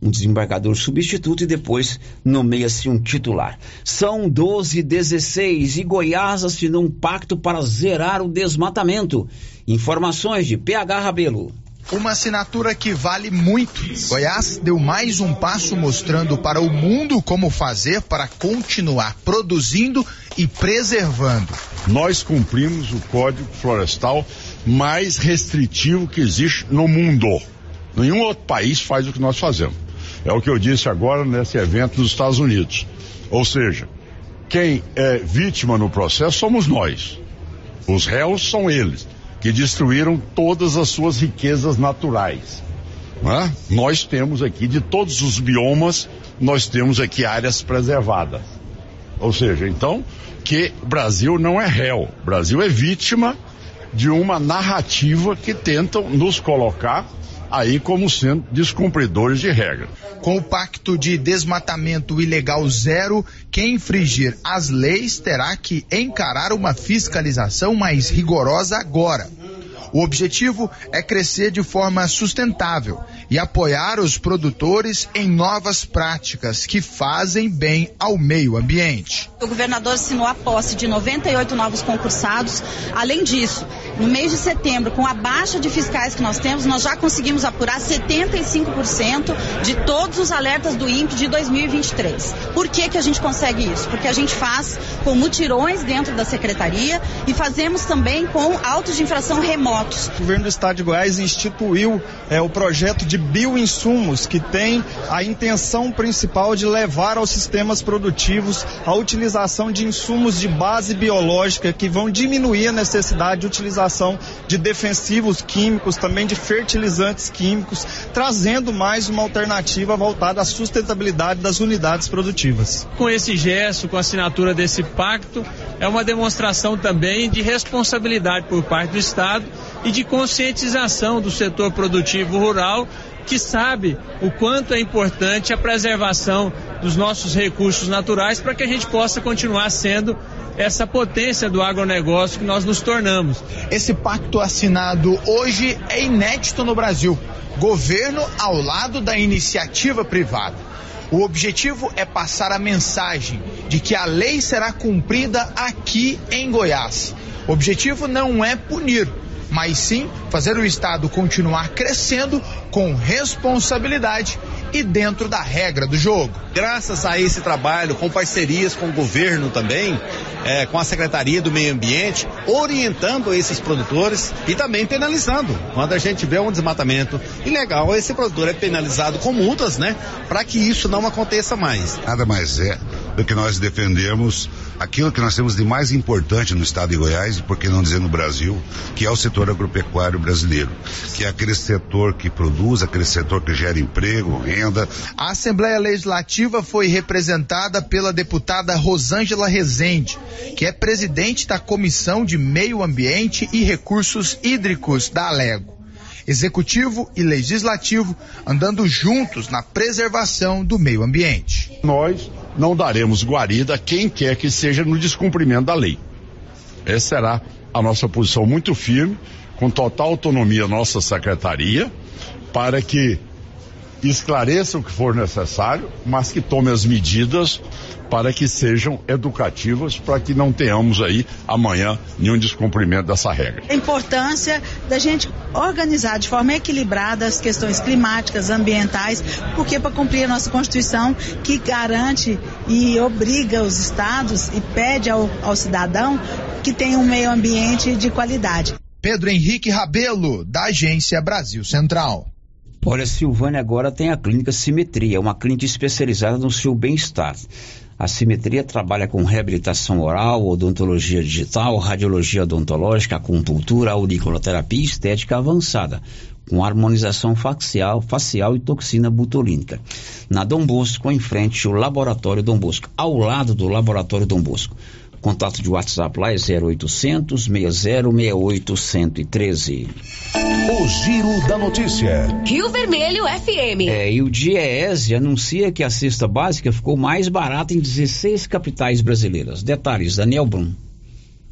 um desembargador substituto e depois nomeia-se um titular. São 12 16 e Goiás assinou um pacto para zerar o desmatamento. Informações de PH Rabelo. Uma assinatura que vale muito. Goiás deu mais um passo mostrando para o mundo como fazer para continuar produzindo e preservando. Nós cumprimos o Código Florestal mais restritivo que existe no mundo. Nenhum outro país faz o que nós fazemos. É o que eu disse agora nesse evento nos Estados Unidos. Ou seja, quem é vítima no processo somos nós. Os réus são eles que destruíram todas as suas riquezas naturais. É? Nós temos aqui, de todos os biomas, nós temos aqui áreas preservadas. Ou seja, então, que Brasil não é réu, Brasil é vítima de uma narrativa que tentam nos colocar aí como sendo descumpridores de regra. Com o pacto de desmatamento ilegal zero, quem infringir as leis terá que encarar uma fiscalização mais rigorosa agora. O objetivo é crescer de forma sustentável e apoiar os produtores em novas práticas que fazem bem ao meio ambiente. O governador assinou a posse de 98 novos concursados. Além disso, no mês de setembro, com a baixa de fiscais que nós temos, nós já conseguimos apurar 75% de todos os alertas do INPE de 2023. Por que, que a gente consegue isso? Porque a gente faz com mutirões dentro da secretaria e fazemos também com autos de infração O governo do estado de Goiás instituiu é, o projeto de bioinsumos, que tem a intenção principal de levar aos sistemas produtivos a utilização de insumos de base biológica que vão diminuir a necessidade de utilização de defensivos químicos, também de fertilizantes químicos, trazendo mais uma alternativa voltada à sustentabilidade das unidades produtivas. Com esse gesto, com a assinatura desse pacto, é uma demonstração também de responsabilidade por parte do Estado e de conscientização do setor produtivo rural que sabe o quanto é importante a preservação dos nossos recursos naturais para que a gente possa continuar sendo essa potência do agronegócio que nós nos tornamos. Esse pacto assinado hoje é inédito no Brasil. Governo ao lado da iniciativa privada. O objetivo é passar a mensagem de que a lei será cumprida aqui em Goiás. O objetivo não é punir, mas sim fazer o Estado continuar crescendo com responsabilidade e dentro da regra do jogo. Graças a esse trabalho, com parcerias com o governo também, é, com a Secretaria do Meio Ambiente, orientando esses produtores e também penalizando. Quando a gente vê um desmatamento ilegal, esse produtor é penalizado com multas, né? Para que isso não aconteça mais. Nada mais é do que nós defendemos aquilo que nós temos de mais importante no estado de Goiás, e por que não dizer no Brasil, que é o setor agropecuário brasileiro, que é aquele setor que produz, aquele setor que gera emprego, renda. A Assembleia Legislativa foi representada pela deputada Rosângela Rezende, que é presidente da Comissão de Meio Ambiente e Recursos Hídricos da Alego. Executivo e Legislativo andando juntos na preservação do meio ambiente. Nós não daremos guarida a quem quer que seja no descumprimento da lei. Essa será a nossa posição muito firme, com total autonomia nossa secretaria, para que esclareça o que for necessário, mas que tome as medidas para que sejam educativas, para que não tenhamos aí amanhã nenhum descumprimento dessa regra. A importância da gente organizar de forma equilibrada as questões climáticas, ambientais, porque para cumprir a nossa Constituição que garante e obriga os estados e pede ao, ao cidadão que tenha um meio ambiente de qualidade. Pedro Henrique Rabelo, da Agência Brasil Central. Olha, Silvânia agora tem a clínica Simetria, uma clínica especializada no seu bem-estar. A Simetria trabalha com reabilitação oral, odontologia digital, radiologia odontológica, acupuntura, auriculoterapia estética avançada, com harmonização facial, facial e toxina butolínica. Na Dom Bosco, em frente ao Laboratório Dom Bosco, ao lado do Laboratório Dom Bosco. Contato de WhatsApp lá é 0800 6068 113. O Giro da Notícia. Rio Vermelho FM. É, e o Diese anuncia que a cesta básica ficou mais barata em 16 capitais brasileiras. Detalhes, Daniel Brum.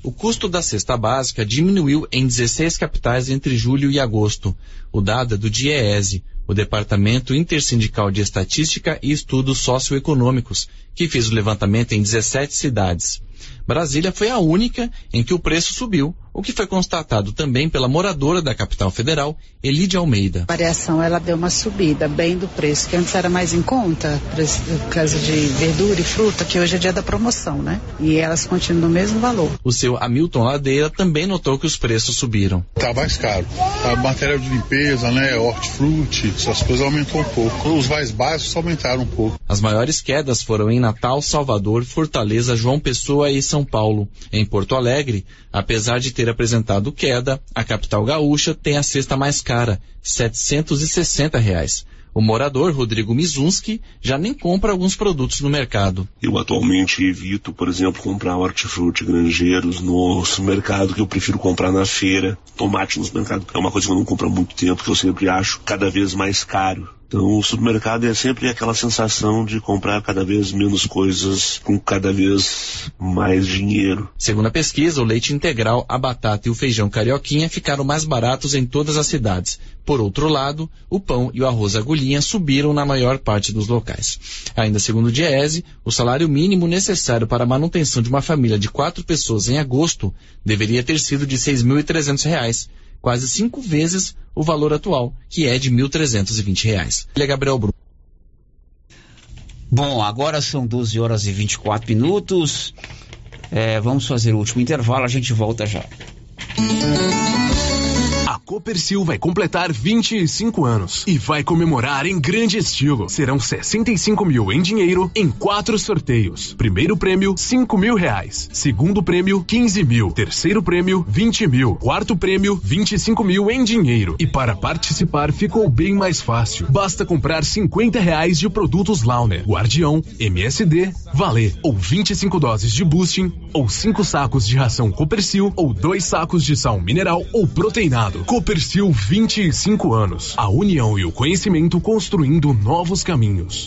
O custo da cesta básica diminuiu em 16 capitais entre julho e agosto. O dado é do DIEESE, o Departamento Intersindical de Estatística e Estudos Socioeconômicos, que fez o levantamento em 17 cidades. Brasília foi a única em que o preço subiu, o que foi constatado também pela moradora da capital federal, Elide Almeida. A variação ela deu uma subida bem do preço, que antes era mais em conta, por causa de verdura e fruta, que hoje é dia da promoção, né? E elas continuam no mesmo valor. O seu Hamilton Ladeira também notou que os preços subiram. Tá mais caro. A material de limpeza, né, hortifruti, essas coisas aumentou um pouco. Os mais básicos aumentaram um pouco. As maiores quedas foram em Natal, Salvador, Fortaleza, João Pessoa e São Paulo. Em Porto Alegre, apesar de ter apresentado queda, a capital gaúcha tem a cesta mais cara, 760 reais. O morador, Rodrigo Mizunski, já nem compra alguns produtos no mercado. Eu atualmente evito, por exemplo, comprar hortifruti granjeiros no supermercado, que eu prefiro comprar na feira. Tomate no supermercado é uma coisa que eu não compro há muito tempo, que eu sempre acho cada vez mais caro Então o supermercado é sempre aquela sensação de comprar cada vez menos coisas com cada vez mais dinheiro. Segundo a pesquisa, o leite integral, a batata e o feijão carioquinha ficaram mais baratos em todas as cidades. Por outro lado, o pão e o arroz agulhinha subiram na maior parte dos locais. Ainda segundo o Diese, o salário mínimo necessário para a manutenção de uma família de quatro pessoas em agosto deveria ter sido de R$ 6.300, quase cinco vezes o valor atual, que é de R$ 1.320. Ele é Gabriel Bruno. Bom, agora são 12 horas e 24 minutos. É, vamos fazer o último intervalo, a gente volta já. A Copercil vai completar 25 anos e vai comemorar em grande estilo. Serão 65 mil em dinheiro em quatro sorteios. Primeiro prêmio, 5 mil reais. Segundo prêmio, 15 mil. Terceiro prêmio, 20 mil. Quarto prêmio, 25 mil em dinheiro. E para participar ficou bem mais fácil. Basta comprar 50 reais de produtos Launer, Guardião, MSD, Valer, ou 25 doses de boosting, ou 5 sacos de ração Copercil, ou dois sacos de sal mineral ou proteinado. Copercil 25 anos. A união e o conhecimento construindo novos caminhos.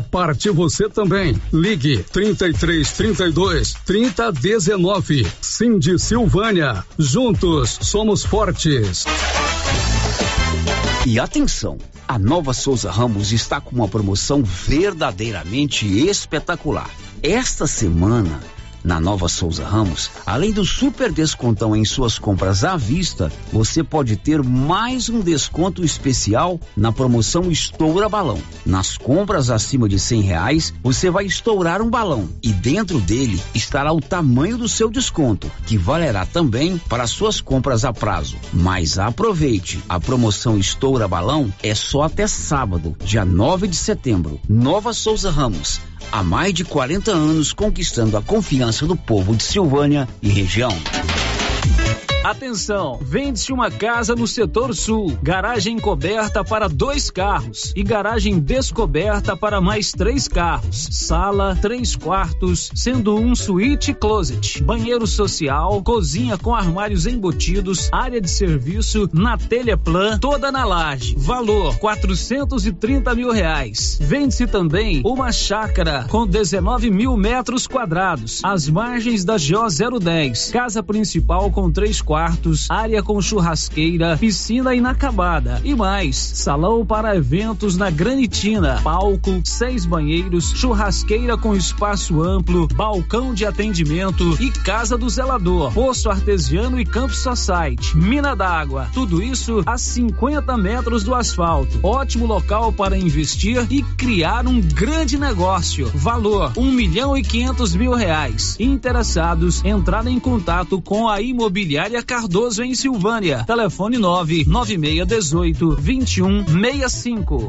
parte você também. Ligue 33 32 30 19. Cindy Silvânia. Juntos somos fortes. E atenção, a Nova Souza Ramos está com uma promoção verdadeiramente espetacular. Esta semana na Nova Souza Ramos, além do super descontão em suas compras à vista, você pode ter mais um desconto especial na promoção Estoura Balão. Nas compras acima de cem reais, você vai estourar um balão e dentro dele estará o tamanho do seu desconto, que valerá também para suas compras a prazo. Mas aproveite, a promoção Estoura Balão é só até sábado, dia 9 de setembro. Nova Souza Ramos há mais de 40 anos conquistando a confiança do povo de Silvânia e região. Atenção, vende-se uma casa no setor sul, garagem coberta para dois carros e garagem descoberta para mais três carros, sala, três quartos, sendo um suíte closet, banheiro social, cozinha com armários embutidos, área de serviço, na telha plan, toda na laje. Valor 430 mil reais. Vende-se também uma chácara com 19 mil metros quadrados, às margens da GO 010, casa principal com três quartos quartos, área com churrasqueira, piscina inacabada e mais, salão para eventos na Granitina, palco, seis banheiros, churrasqueira com espaço amplo, balcão de atendimento e casa do zelador, poço artesiano e campo society, mina d'água, tudo isso a 50 metros do asfalto. Ótimo local para investir e criar um grande negócio. Valor um milhão e quinhentos mil reais. Interessados, entrar em contato com a imobiliária Cardoso em Silvânia. Telefone 99618 2165.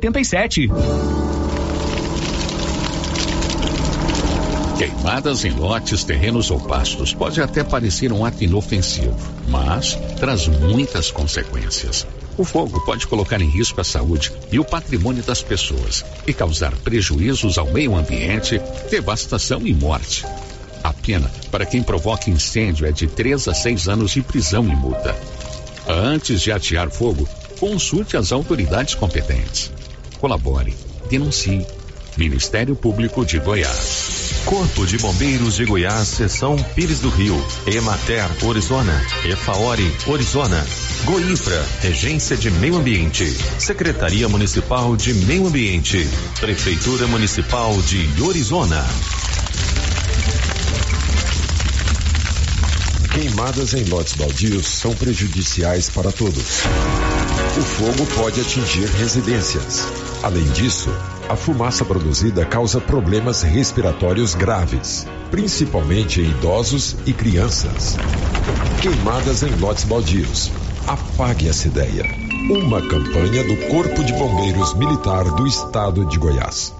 5787. Queimadas em lotes, terrenos ou pastos pode até parecer um ato inofensivo, mas traz muitas consequências. O fogo pode colocar em risco a saúde e o patrimônio das pessoas e causar prejuízos ao meio ambiente, devastação e morte. A pena para quem provoca incêndio é de 3 a 6 anos de prisão e multa. Antes de atear fogo, consulte as autoridades competentes. Colabore, denuncie. Ministério Público de Goiás. Corpo de Bombeiros de Goiás, Seção Pires do Rio, Emater, Orizona, Efaori, Orizona, Goinfra, Regência de Meio Ambiente, Secretaria Municipal de Meio Ambiente, Prefeitura Municipal de Orizona. Queimadas em lotes baldios são prejudiciais para todos. O fogo pode atingir residências. Além disso, a fumaça produzida causa problemas respiratórios graves, principalmente em idosos e crianças. Queimadas em lotes baldios. Apague essa ideia. Uma campanha do Corpo de Bombeiros Militar do Estado de Goiás.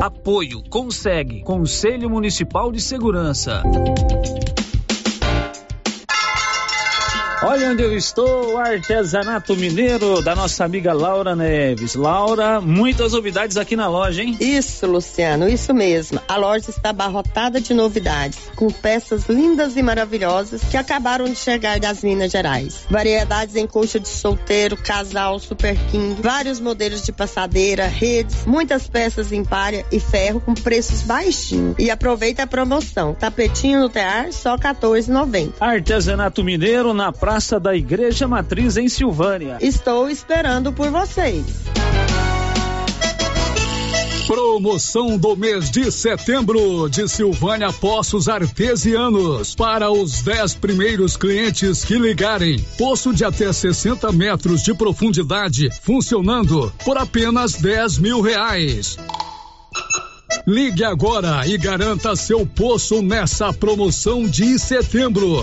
Apoio Consegue Conselho Municipal de Segurança. Olha onde eu estou, artesanato mineiro da nossa amiga Laura Neves. Laura, muitas novidades aqui na loja, hein? Isso, Luciano, isso mesmo. A loja está abarrotada de novidades, com peças lindas e maravilhosas que acabaram de chegar das Minas Gerais. Variedades em coxa de solteiro, casal, super king, vários modelos de passadeira, redes, muitas peças em palha e ferro com preços baixinhos. E aproveita a promoção. Tapetinho no tear, só 14,90. Artesanato mineiro na praia Praça da Igreja Matriz em Silvânia. Estou esperando por vocês. Promoção do mês de setembro de Silvânia Poços Artesianos. Para os 10 primeiros clientes que ligarem, poço de até 60 metros de profundidade, funcionando por apenas 10 mil reais. Ligue agora e garanta seu poço nessa promoção de setembro.